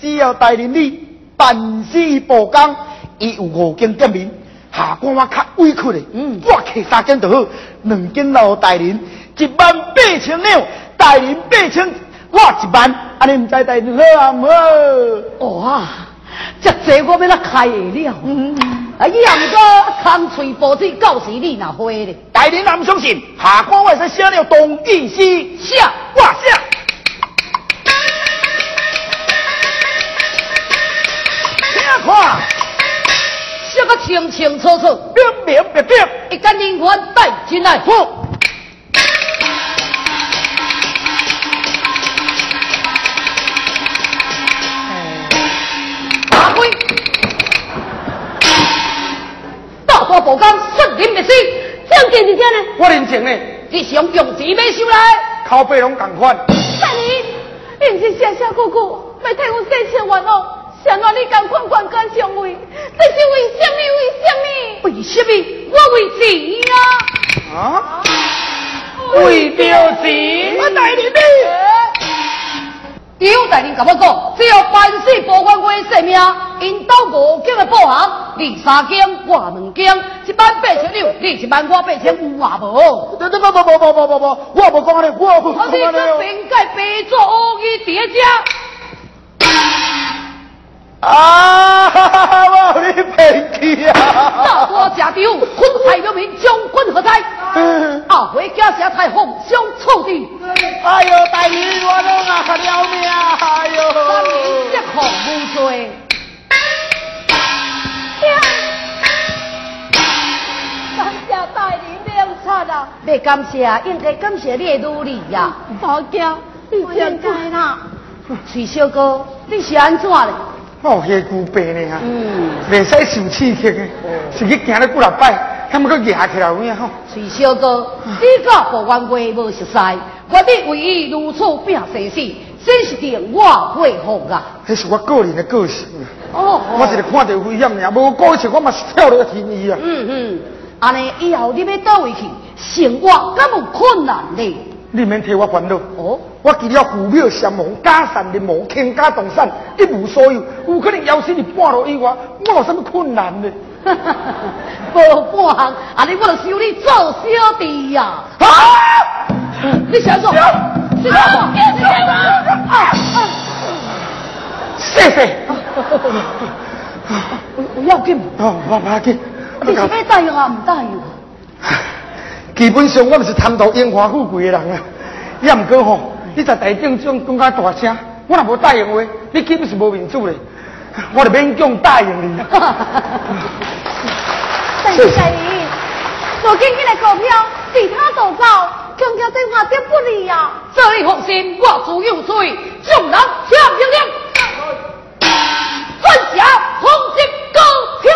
只要大人你办事不公，伊有五间店面，下官我较委屈咧，嗯我去三间就好，两间老大人，一万八千两，大人八千，我一万，安尼唔知大人好啊唔好？哇，这济我要哪开会了？嗯，啊，以后唔过空嘴薄嘴，到时你若花咧，大人若唔相信，下官我会使写了同意书，写我写。个清清楚楚，明明白白，一干连环带进来。好。马辉，大多宝钢率领灭死，将军是这呢？我认情呢，你想用钱买收来？口碑拢共款。大人，你不是谢谢姑姑，要替我洗清冤枉，想我你共款款敢成为，这是为什么？为什么？为什么？我为钱啊！啊！为着钱！我带你去，又带人甲我讲？只要凡事不管我的性命，因到五间诶报行，二三间挂两间，一万八千六，你一万我八千五也无？不不不不不不不，我不讲你，我不讲你。我是做中介，白做黑去，伫只。啊！我有你骗去大啊！多家长，昆海流民将军何在？啊回家下太奉相处的，哎呦，大人我拢啊了命！哎呦三年呦！这好无罪。感谢大人亮察啊！要感谢，应该感谢你的努力呀、大家，你真该啦。崔小哥，你是安怎嘞？哦，迄牛病呢哈，嗯，袂使受刺激的，是去行了几落摆，他们个压起来有影吼。崔小哥，你甲保官话无熟悉，我你为伊如此拼生死，真是令我佩服啊！迄是我个人的个性啊，哦，我是看到危险尔，无过去我嘛是跳落去伊啊。嗯嗯，安尼以后你要倒位去，生活敢有困难呢？你免替我烦恼。哦，我记了虎庙相王，家散的亡，倾家动产，一无所有，有可能要死你半路以外，我有什么困难呢？无半行，安尼我就收你做小弟呀、啊！你想做？你想做？你想做？啊？啊！谢谢。有有要紧，哦，我怕紧。你是要答应啊？唔答应？基本上我们是贪图荣华富贵的人啊，也唔过吼，你在台顶种讲较大声，我若无答应话，你岂不是无面子咧？我就勉强答应你。*laughs* 但是大人，如今这个股票其他都走，强调对话真不利呀。这你放心，我自有罪，众人听命令，专下通缉股票。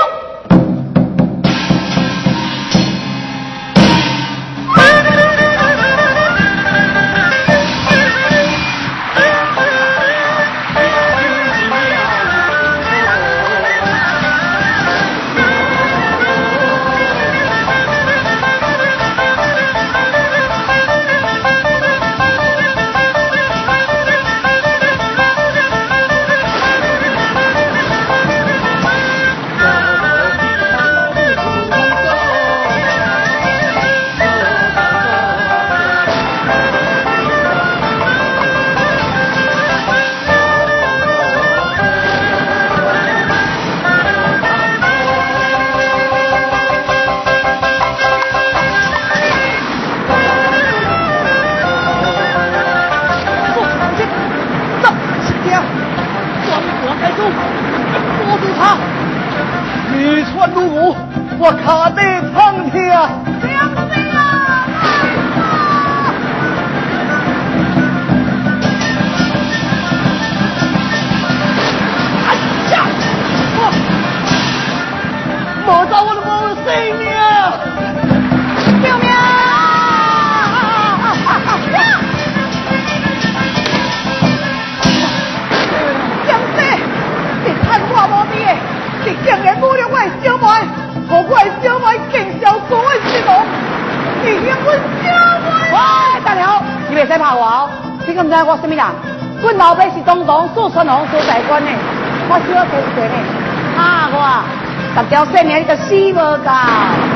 我，十条性命你就死无够。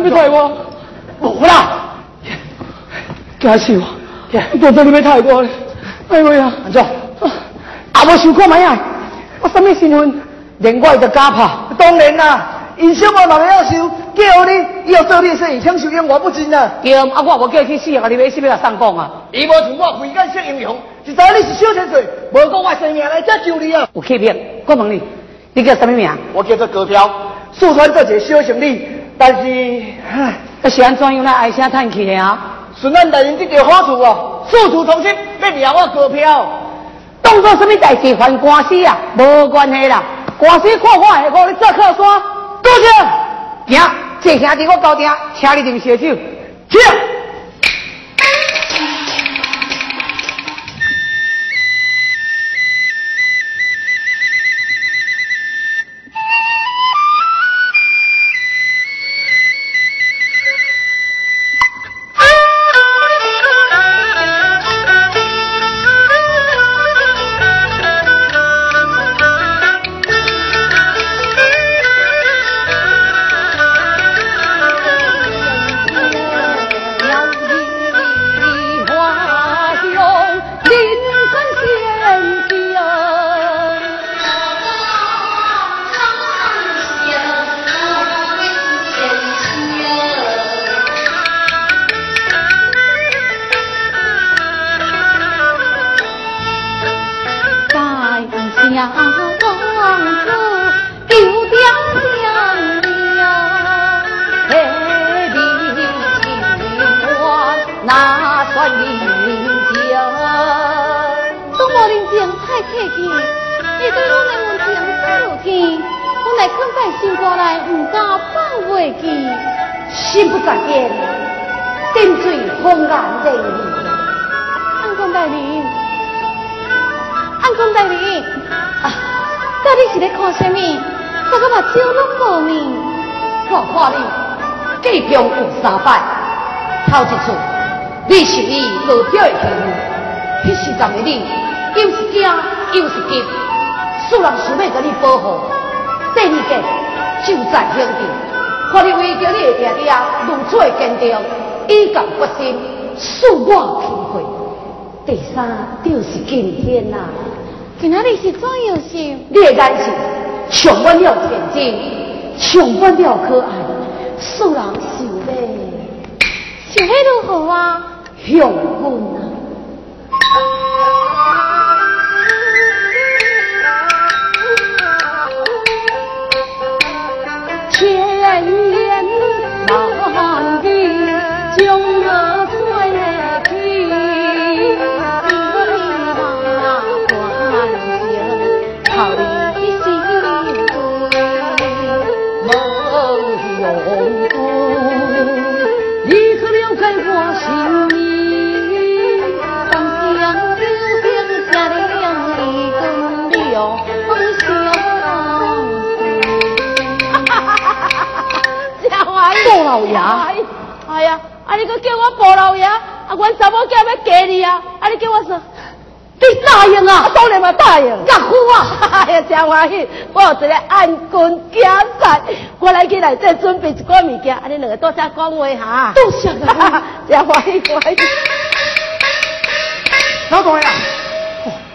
你别抬我，无啦，惊死我！我这你别抬我，哎呦呀！安怎？啊，我想看卖啊！我什么身份？连我都假拍。当然啦，因小我若要收，叫你要做你生意，请受冤我不尽啊！对，啊，我无叫你去死，啊，你要死要来上供啊！伊无从我非眼识英雄，就知你是小千岁，无讲我生命来遮救你啊！有欺骗，我问你，你叫什么名？我叫做高彪，四川做一个小生意，但是，唉，啊是安怎样来唉声叹气的啊？顺咱大人这条好处哦，四处同心，要掠我高票。当做什么代志还官司啊？无关系啦，官司看我下个你做靠山，多谢。行，这兄弟我交定，请你啉烧酒。去。恕我去会。第三就是今天呐，今仔日是怎样想？你的眼神充满了前进，充满了可爱，使人想要想要如何啊？向阮杜老爷，哎呀，啊你搁叫我鲍老爷，啊阮查某囝要嫁你啊，啊你叫我说，你答应啊？当然嘛答应。岳父啊！*laughs* 哎呀，真欢喜！我有一个暗军家在，我来去内底准备一寡物件，啊，你两个多谢讲话哈。多谢岳父。*laughs* 真欢喜欢喜。老大呀，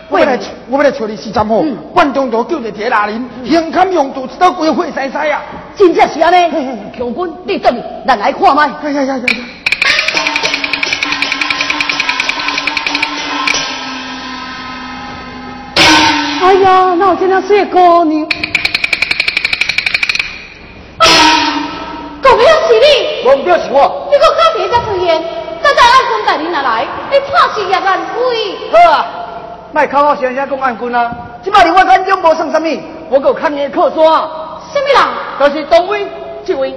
我要来，我要来找你四站好，万中途救一个拉人，胸坎用度一道鬼火晒晒啊！真正是安尼，强军你等，咱来看麦。哎呀呀呀哎呀，那有这样水的姑娘，股票是你，我唔表是我，你搁假别才出现，早早暗军带你哪来？你怕是也难飞。好啊，卖口口声声讲暗军啊，即摆伫我眼中无算什么，我有看你的靠山，什么人？就是东威这位。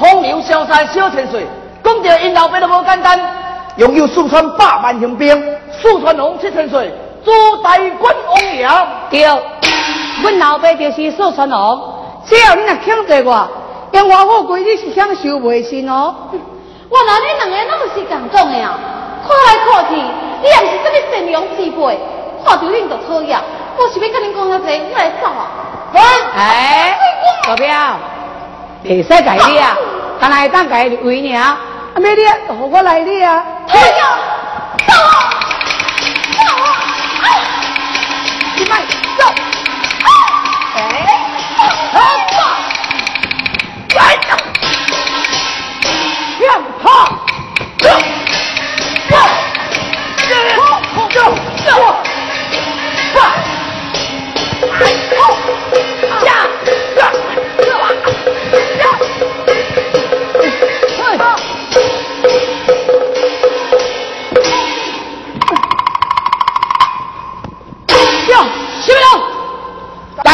风流潇洒小千岁，讲到因老爸都无简单，拥有四川百万雄兵，四川龙七千岁，朱大官王爷。对，阮老爸就是四川王，只要你若肯对我，永华富贵你是享受袂成哦。原来你两个拢是共讲的啊！看来看去，你也不是这么善良之辈，看到恁就讨厌。我是要跟恁讲个济，你来走啊！哎，老表，袂使改你啊，*laughs* 干来当改为尔，啊，咩你啊，互我来你啊。讨厌，走啊！走啊！啊！你卖走。哎，好吧，来走，让他走，走，走，走，走，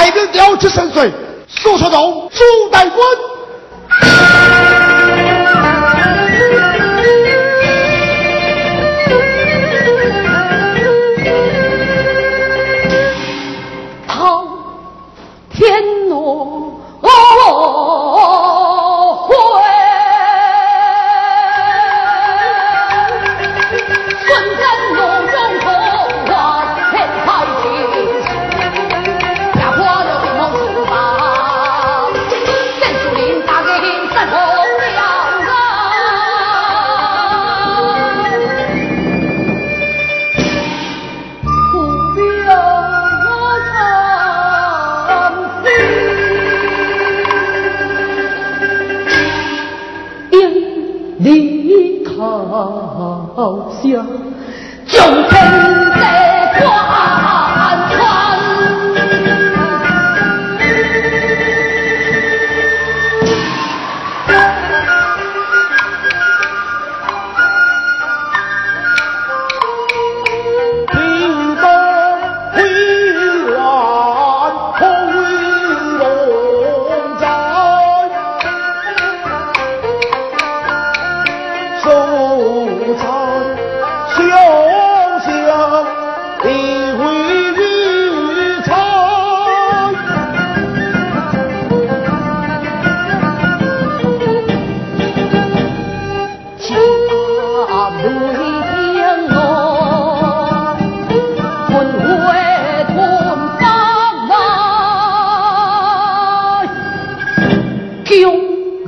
代表了七神水，苏川龙朱大官。哦，是啊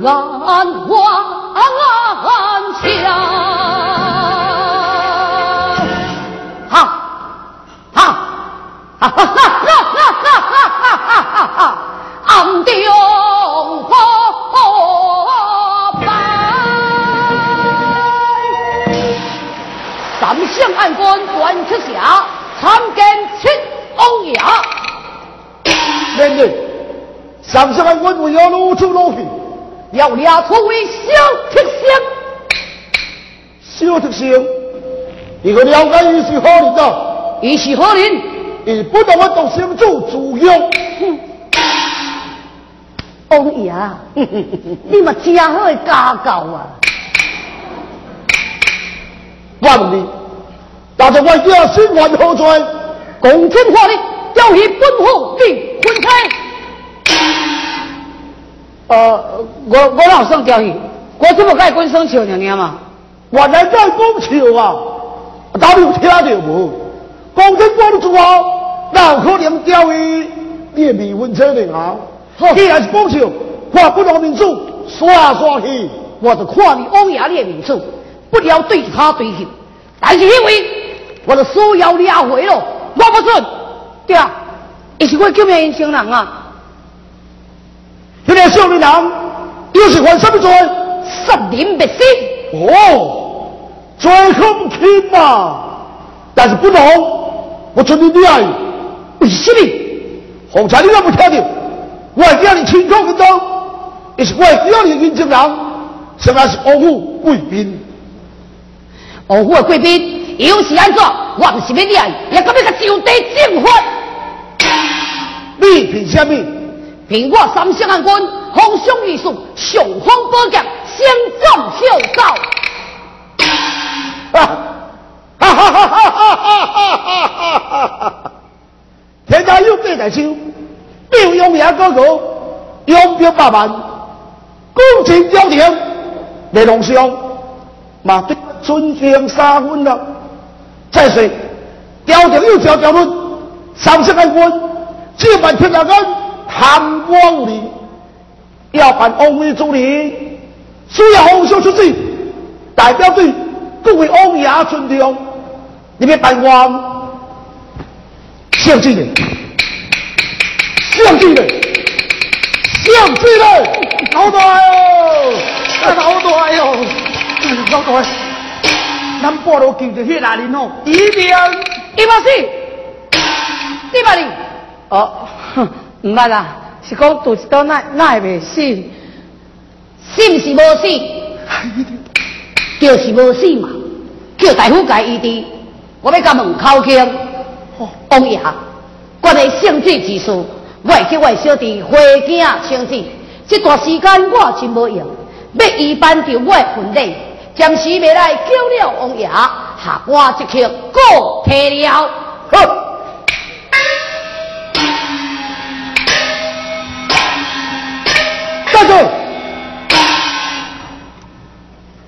拦弯枪，啊！向暗关关赤霞，长剑青昂崖。妹妹，三向暗关我要老猪老肥。要俩出为小特性，小特性，你个了解伊是何人呐？伊是何人？伊不懂我独生主主用。王爷，*laughs* 你嘛真好的家教啊！我问你，但是我家心怀何罪？公正法律，要以本府定婚开。呃，我我老上交易，我怎么该滚生笑娘娘嘛？我来在讲笑啊！大你有听到无？公正法律做好，哪有可能钓鱼你的离婚车呢？啊！既然是讲笑，话不能民主，刷刷去，我就看你王爷你的民主，不了对他对去，但是因为我的所要俩回了，我不准。对啊，也是我救命英雄人啊！原来秀女堂又是犯什么罪？十年灭死。哦，罪很轻嘛，但是不同，我承认你爱，不是的。红茶你也不听的，我还叫你清高很当，也是我还叫你认真人，什么是王府贵宾？王府的贵宾又是安怎？我不是要的人，也干么个上帝正法？你凭什么？凭我三相暗官，风霜玉树，雄风宝剑，先斩后奏。哈哈哈哈哈哈哈哈！天下有八大秋，表扬也哥哥，扬表百万，公正朝廷，内容上嘛对尊敬三分了。再说，朝廷有条条论，三相暗官，这办天下人。贪光无，要办王爷助理，需要红秀出事，代表队各位王爷尊重，你们办官，相信的，相信的，相信的，好大哟，好大哟，老大，咱半路见着迄个人哦，一定，一百是，一百零，哦，哼。唔捌啦，是讲拄一刀那那会未死，死是无死，*laughs* 就是无死嘛。叫大夫解医治，我要甲门口腔。王爷，关于圣旨之事，我会叫我小弟回京请旨。这段时间我真无用，要一办着我的婚礼，暂时未来救了王爷，下官即刻告退了。个？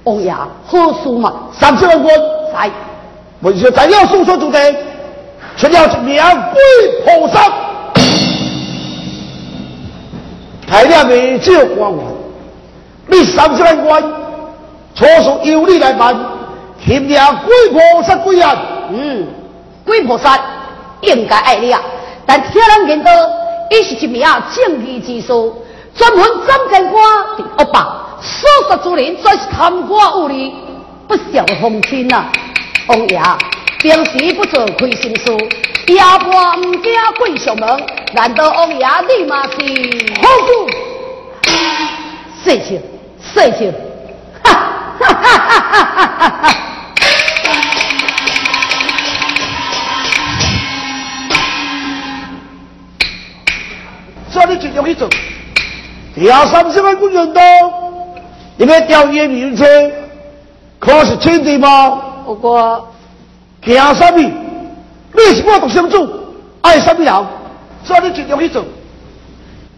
欧呀，何叔嘛，三十万我在，我就在了叔叔中的，却要是两菩萨，太了没酒光员，你上次来官，错是由你来办，天了鬼菩萨贵人，嗯，鬼菩萨应该爱你啊，但天人见到，也是一名正气之士。专门斩奸官恶霸。所杀之人全是贪官污吏，不孝奉亲呐！王爷平时不做亏心事，夜半唔惊鬼上门，难道王爷你嘛是好事？谢谢，谢谢，哈哈哈哈哈哈哈！这你尽量去做，第三十万官员多。你们调阅名车，可是真的吗？不过，凭什么？你是我独生子，爱什么人？所以你尽量去做，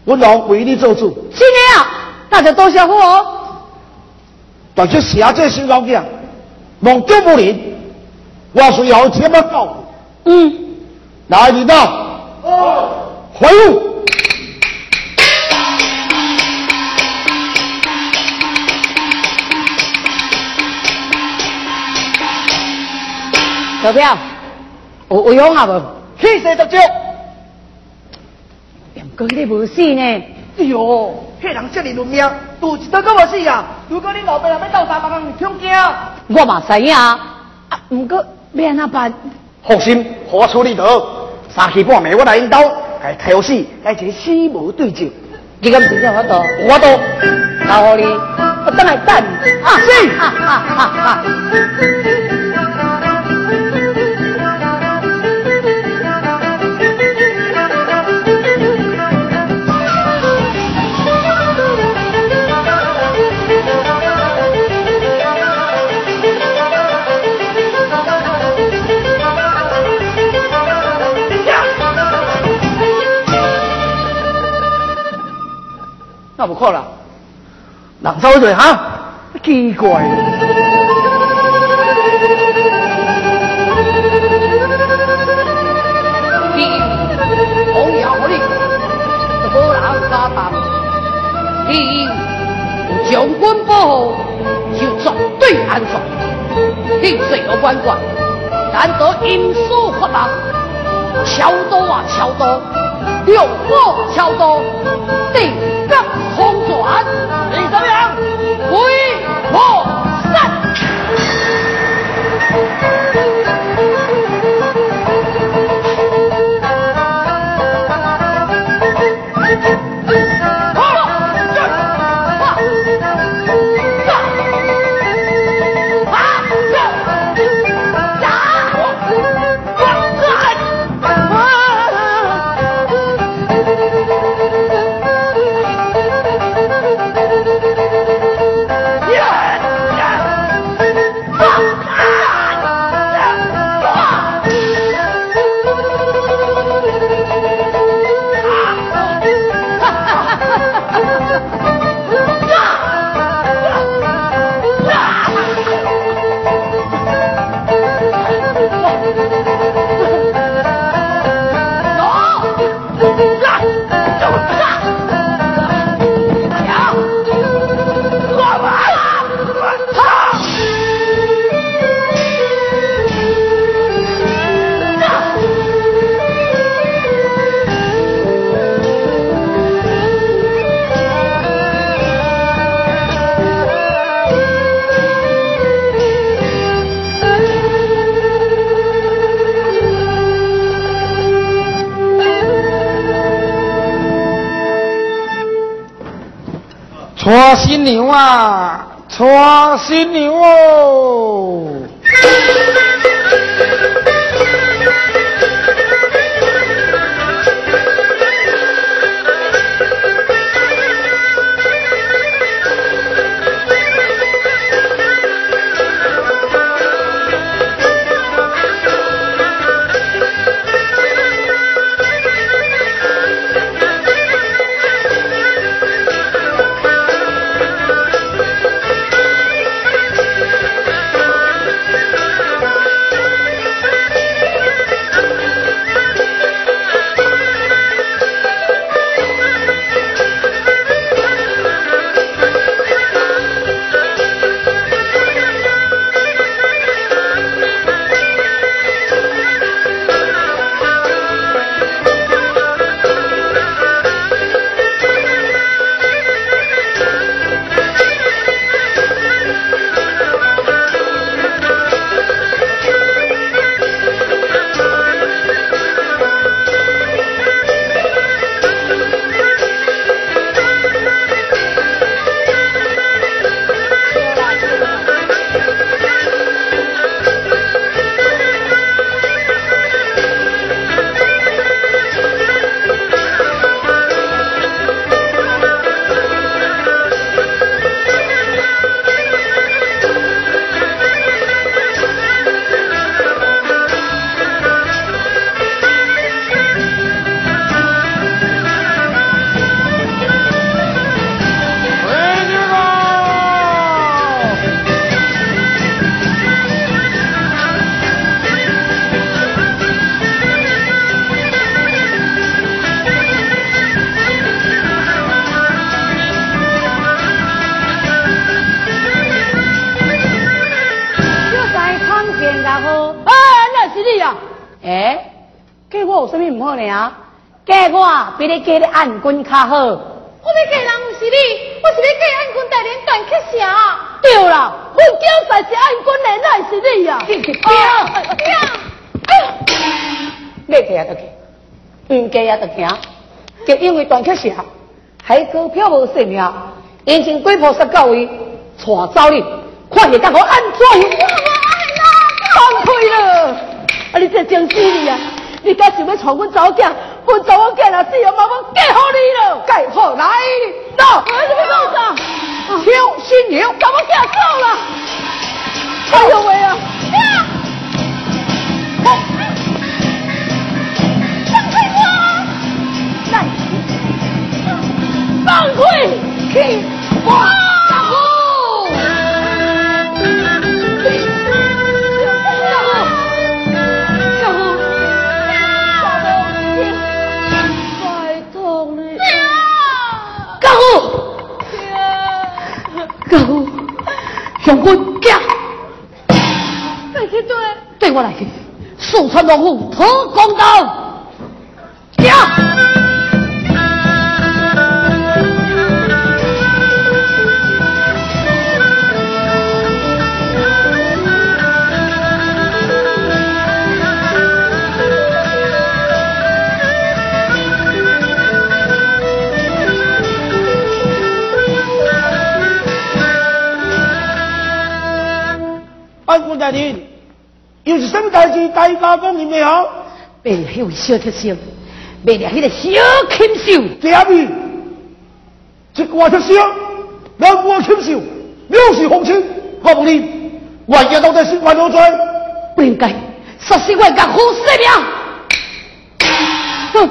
我老为你做主。今天啊，大家多谢我。但是写这新老件，望都不灵，我是要这么搞。嗯，哪里的，哦，回屋。投票，有有用啊不？气势得足。哥你无死呢？哎呦，迄人这么论命，赌一刀都无死啊！如果你老爸人要斗三百人，恐惊。我嘛知影，啊，不过要安怎办？放心，我处理得。三更半暝我来引导，该挑死，该一个死无对证。你敢真正法度？我都老狐狸，我等来等。啊是，哈哈哈哈。那不可能，人走对哈，奇怪。你红将军保护，就绝对安全。你罪恶管管，难得因私发达，桥多啊桥多，六火超多，地格空转，你怎么样？鬼破牛啊创新牛哦。嫁的暗棍较好。我要嫁人不是你，我是要嫁暗棍大连断客侠。对啦，我叫在是暗棍的，乃是你呀。你啊！*laughs* 哎呀！要嫁就嫁，唔嫁也就行。就因为段克侠，还股票无性命，人生鬼婆十九位，带走你，看你甲我安怎样？放开了！啊，你这真死你啊！你敢想要带阮走囝？阮走我囝若死了，妈妈嫁好你了，嫁好来，走，你要走啥？抢新娘，把我嫁走了！哎呦喂速传龙虎特公道，又是什么代志？大家讲明没有？别那位小铁匠，别了那个小禽兽，这样子，这个铁匠，两个禽兽，藐视皇亲，我不理，万一到底是万何罪？不应该，杀死我家父性命。哼，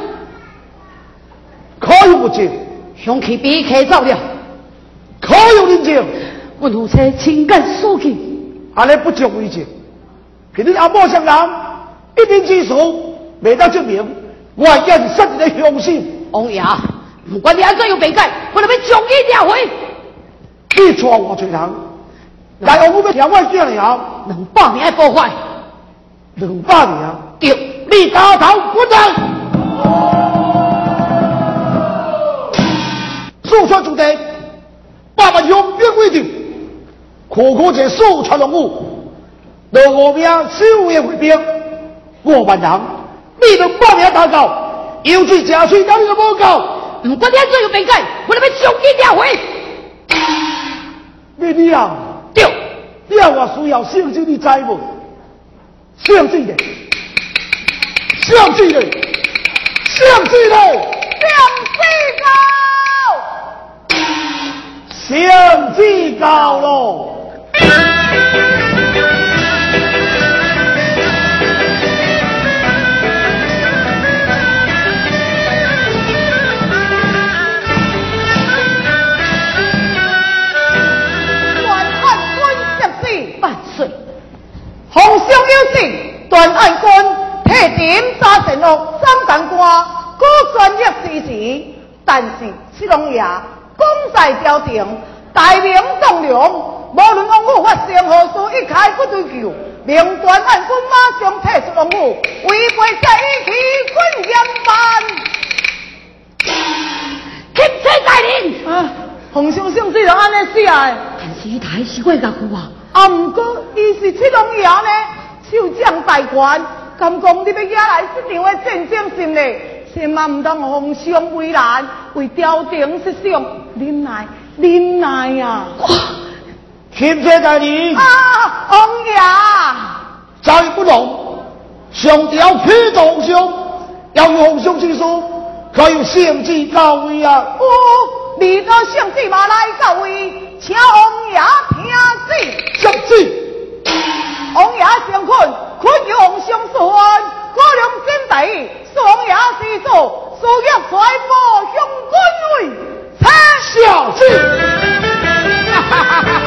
可有不敬？凶器被开走了，可有人证？我如车情感所起。安尼不足为证，凭你阿某相人一定之数，未当证明，我也是杀人的凶手。王爷，不管你安怎样辩解，我都要将你抓回。你抓我罪人，来我们要我见了，两百年的破坏，两百年，对，你打头滚蛋！速传主地，爸爸永远规定。可可这数传龙武，若我命收也回兵，我万人，你能把命打到，有罪加税，哪里都无够。不管你怎样辩解，我都要将你抓回。你你啊，对，你要我需要圣旨，你知无？圣旨的，圣旨的，圣旨的，圣旨高，圣旨高喽。皇上有信，断案官提点沙神屋三等官，果专业支持。但是七龙爷功在朝廷，大名栋梁，无论王府发生何事，一概不追究。明断案官马上退出王府，违规在起滚严办。钦差大人，啊，皇上上旨就安尼死的。但是伊太是怪家父啊。啊，毋过伊是七龙爷呢，手掌大权，敢讲你要惹来这场的战争心呢？千万唔当皇上为难，为朝廷设想，忍耐，忍耐啊！钦差大人，啊，王爷，再不容，上条披皇上，要有皇上之书，可有圣旨到位啊？哦，你到圣旨马来到位。请王爷听旨，圣旨。王爷上困，困有皇上所安，可能真大，王爷之座，需要传播向君位，哈小旨。你 *laughs*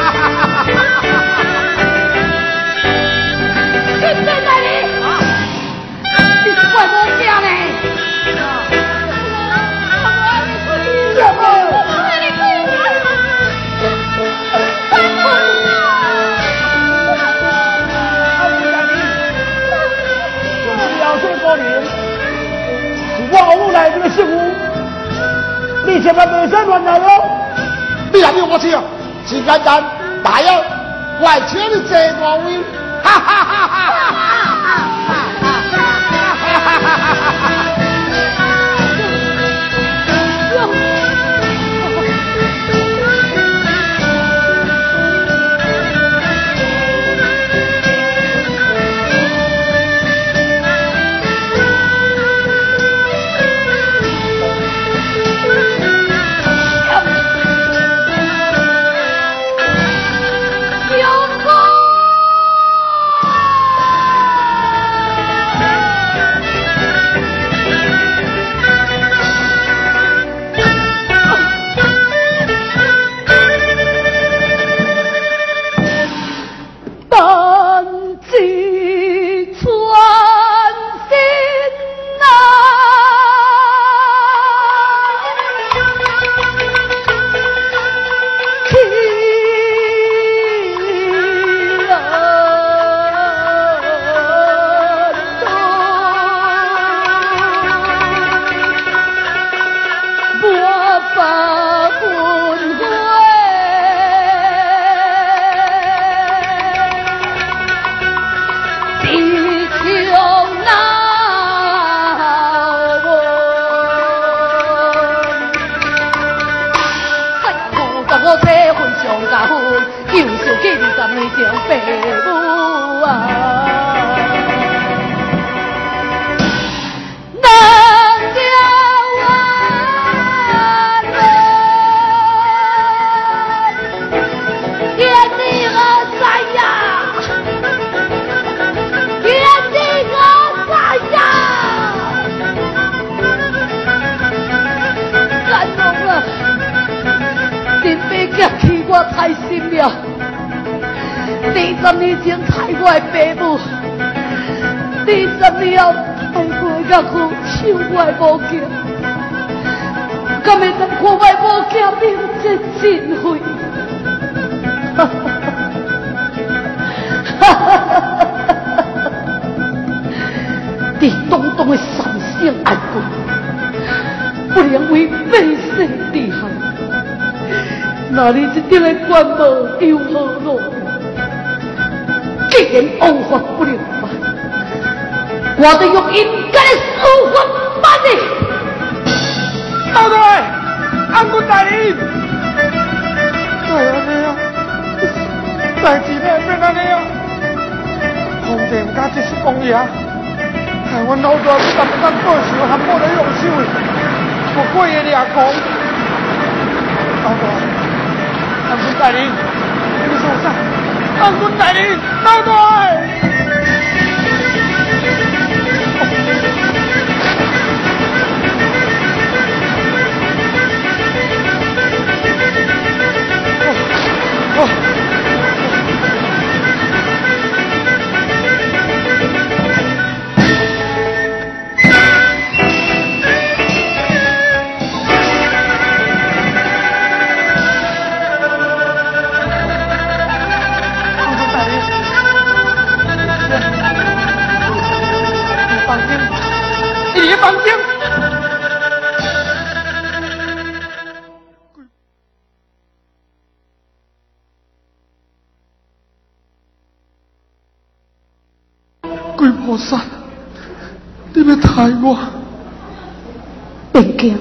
惊，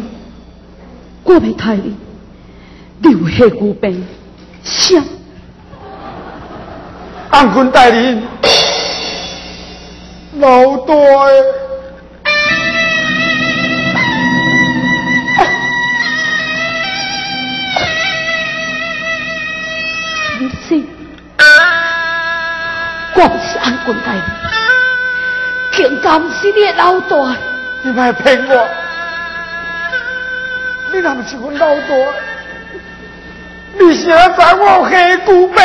我袂杀你。你有黑骨病，想？安君大人，老大。不是，我不是安君大人。竟敢是你老大！你莫骗我！你若不是我老大，你是要在我黑骨病？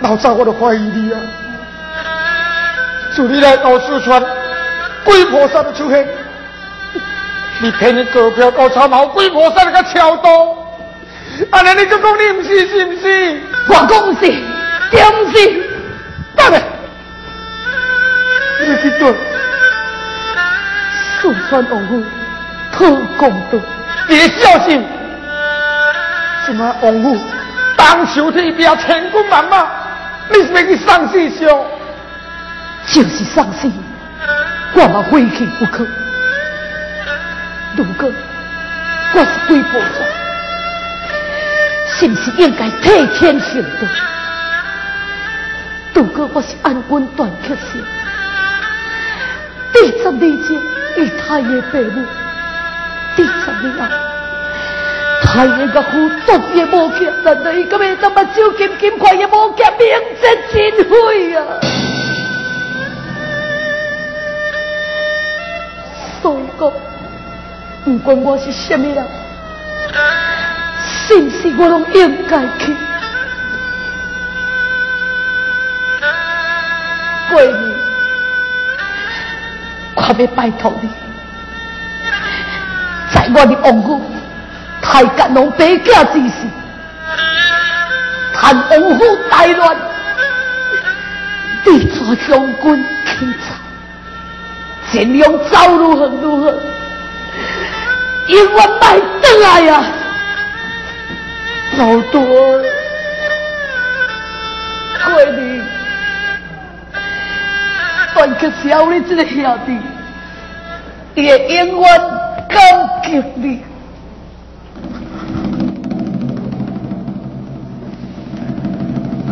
老早我都怀疑你啊！祝你来到四川，鬼菩萨的出现，你骗你股票到草毛，鬼菩萨那个桥多，安尼你就讲你唔是是唔是？我讲是，点是？大妹，你去对，四川王府特公道，你小心！什么王府当朝天边千军万马，你是要去丧死上？就是丧死，我嘛非去不可。如果我是鬼婆子，是不是应该替天行道？如果我是安军断客时，第十二节与太爷父母，第十二后，太爷个父昨夜无见，难道伊个要当目睭金金快也无见，名震千岁啊！所以讲，不管我是什么人，是不是我拢应该去。过年，我要拜托你，在我的王府，太监龙白家之时，谈王府大乱，你做将军起草。尽量走如何如何，永远卖回来呀！老多，过年，但可是有你这个兄弟，也永远感激你。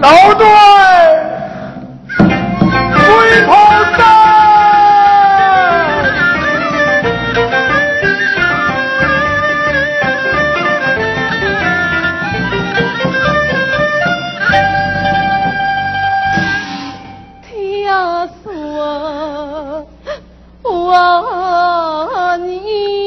老队。我。你。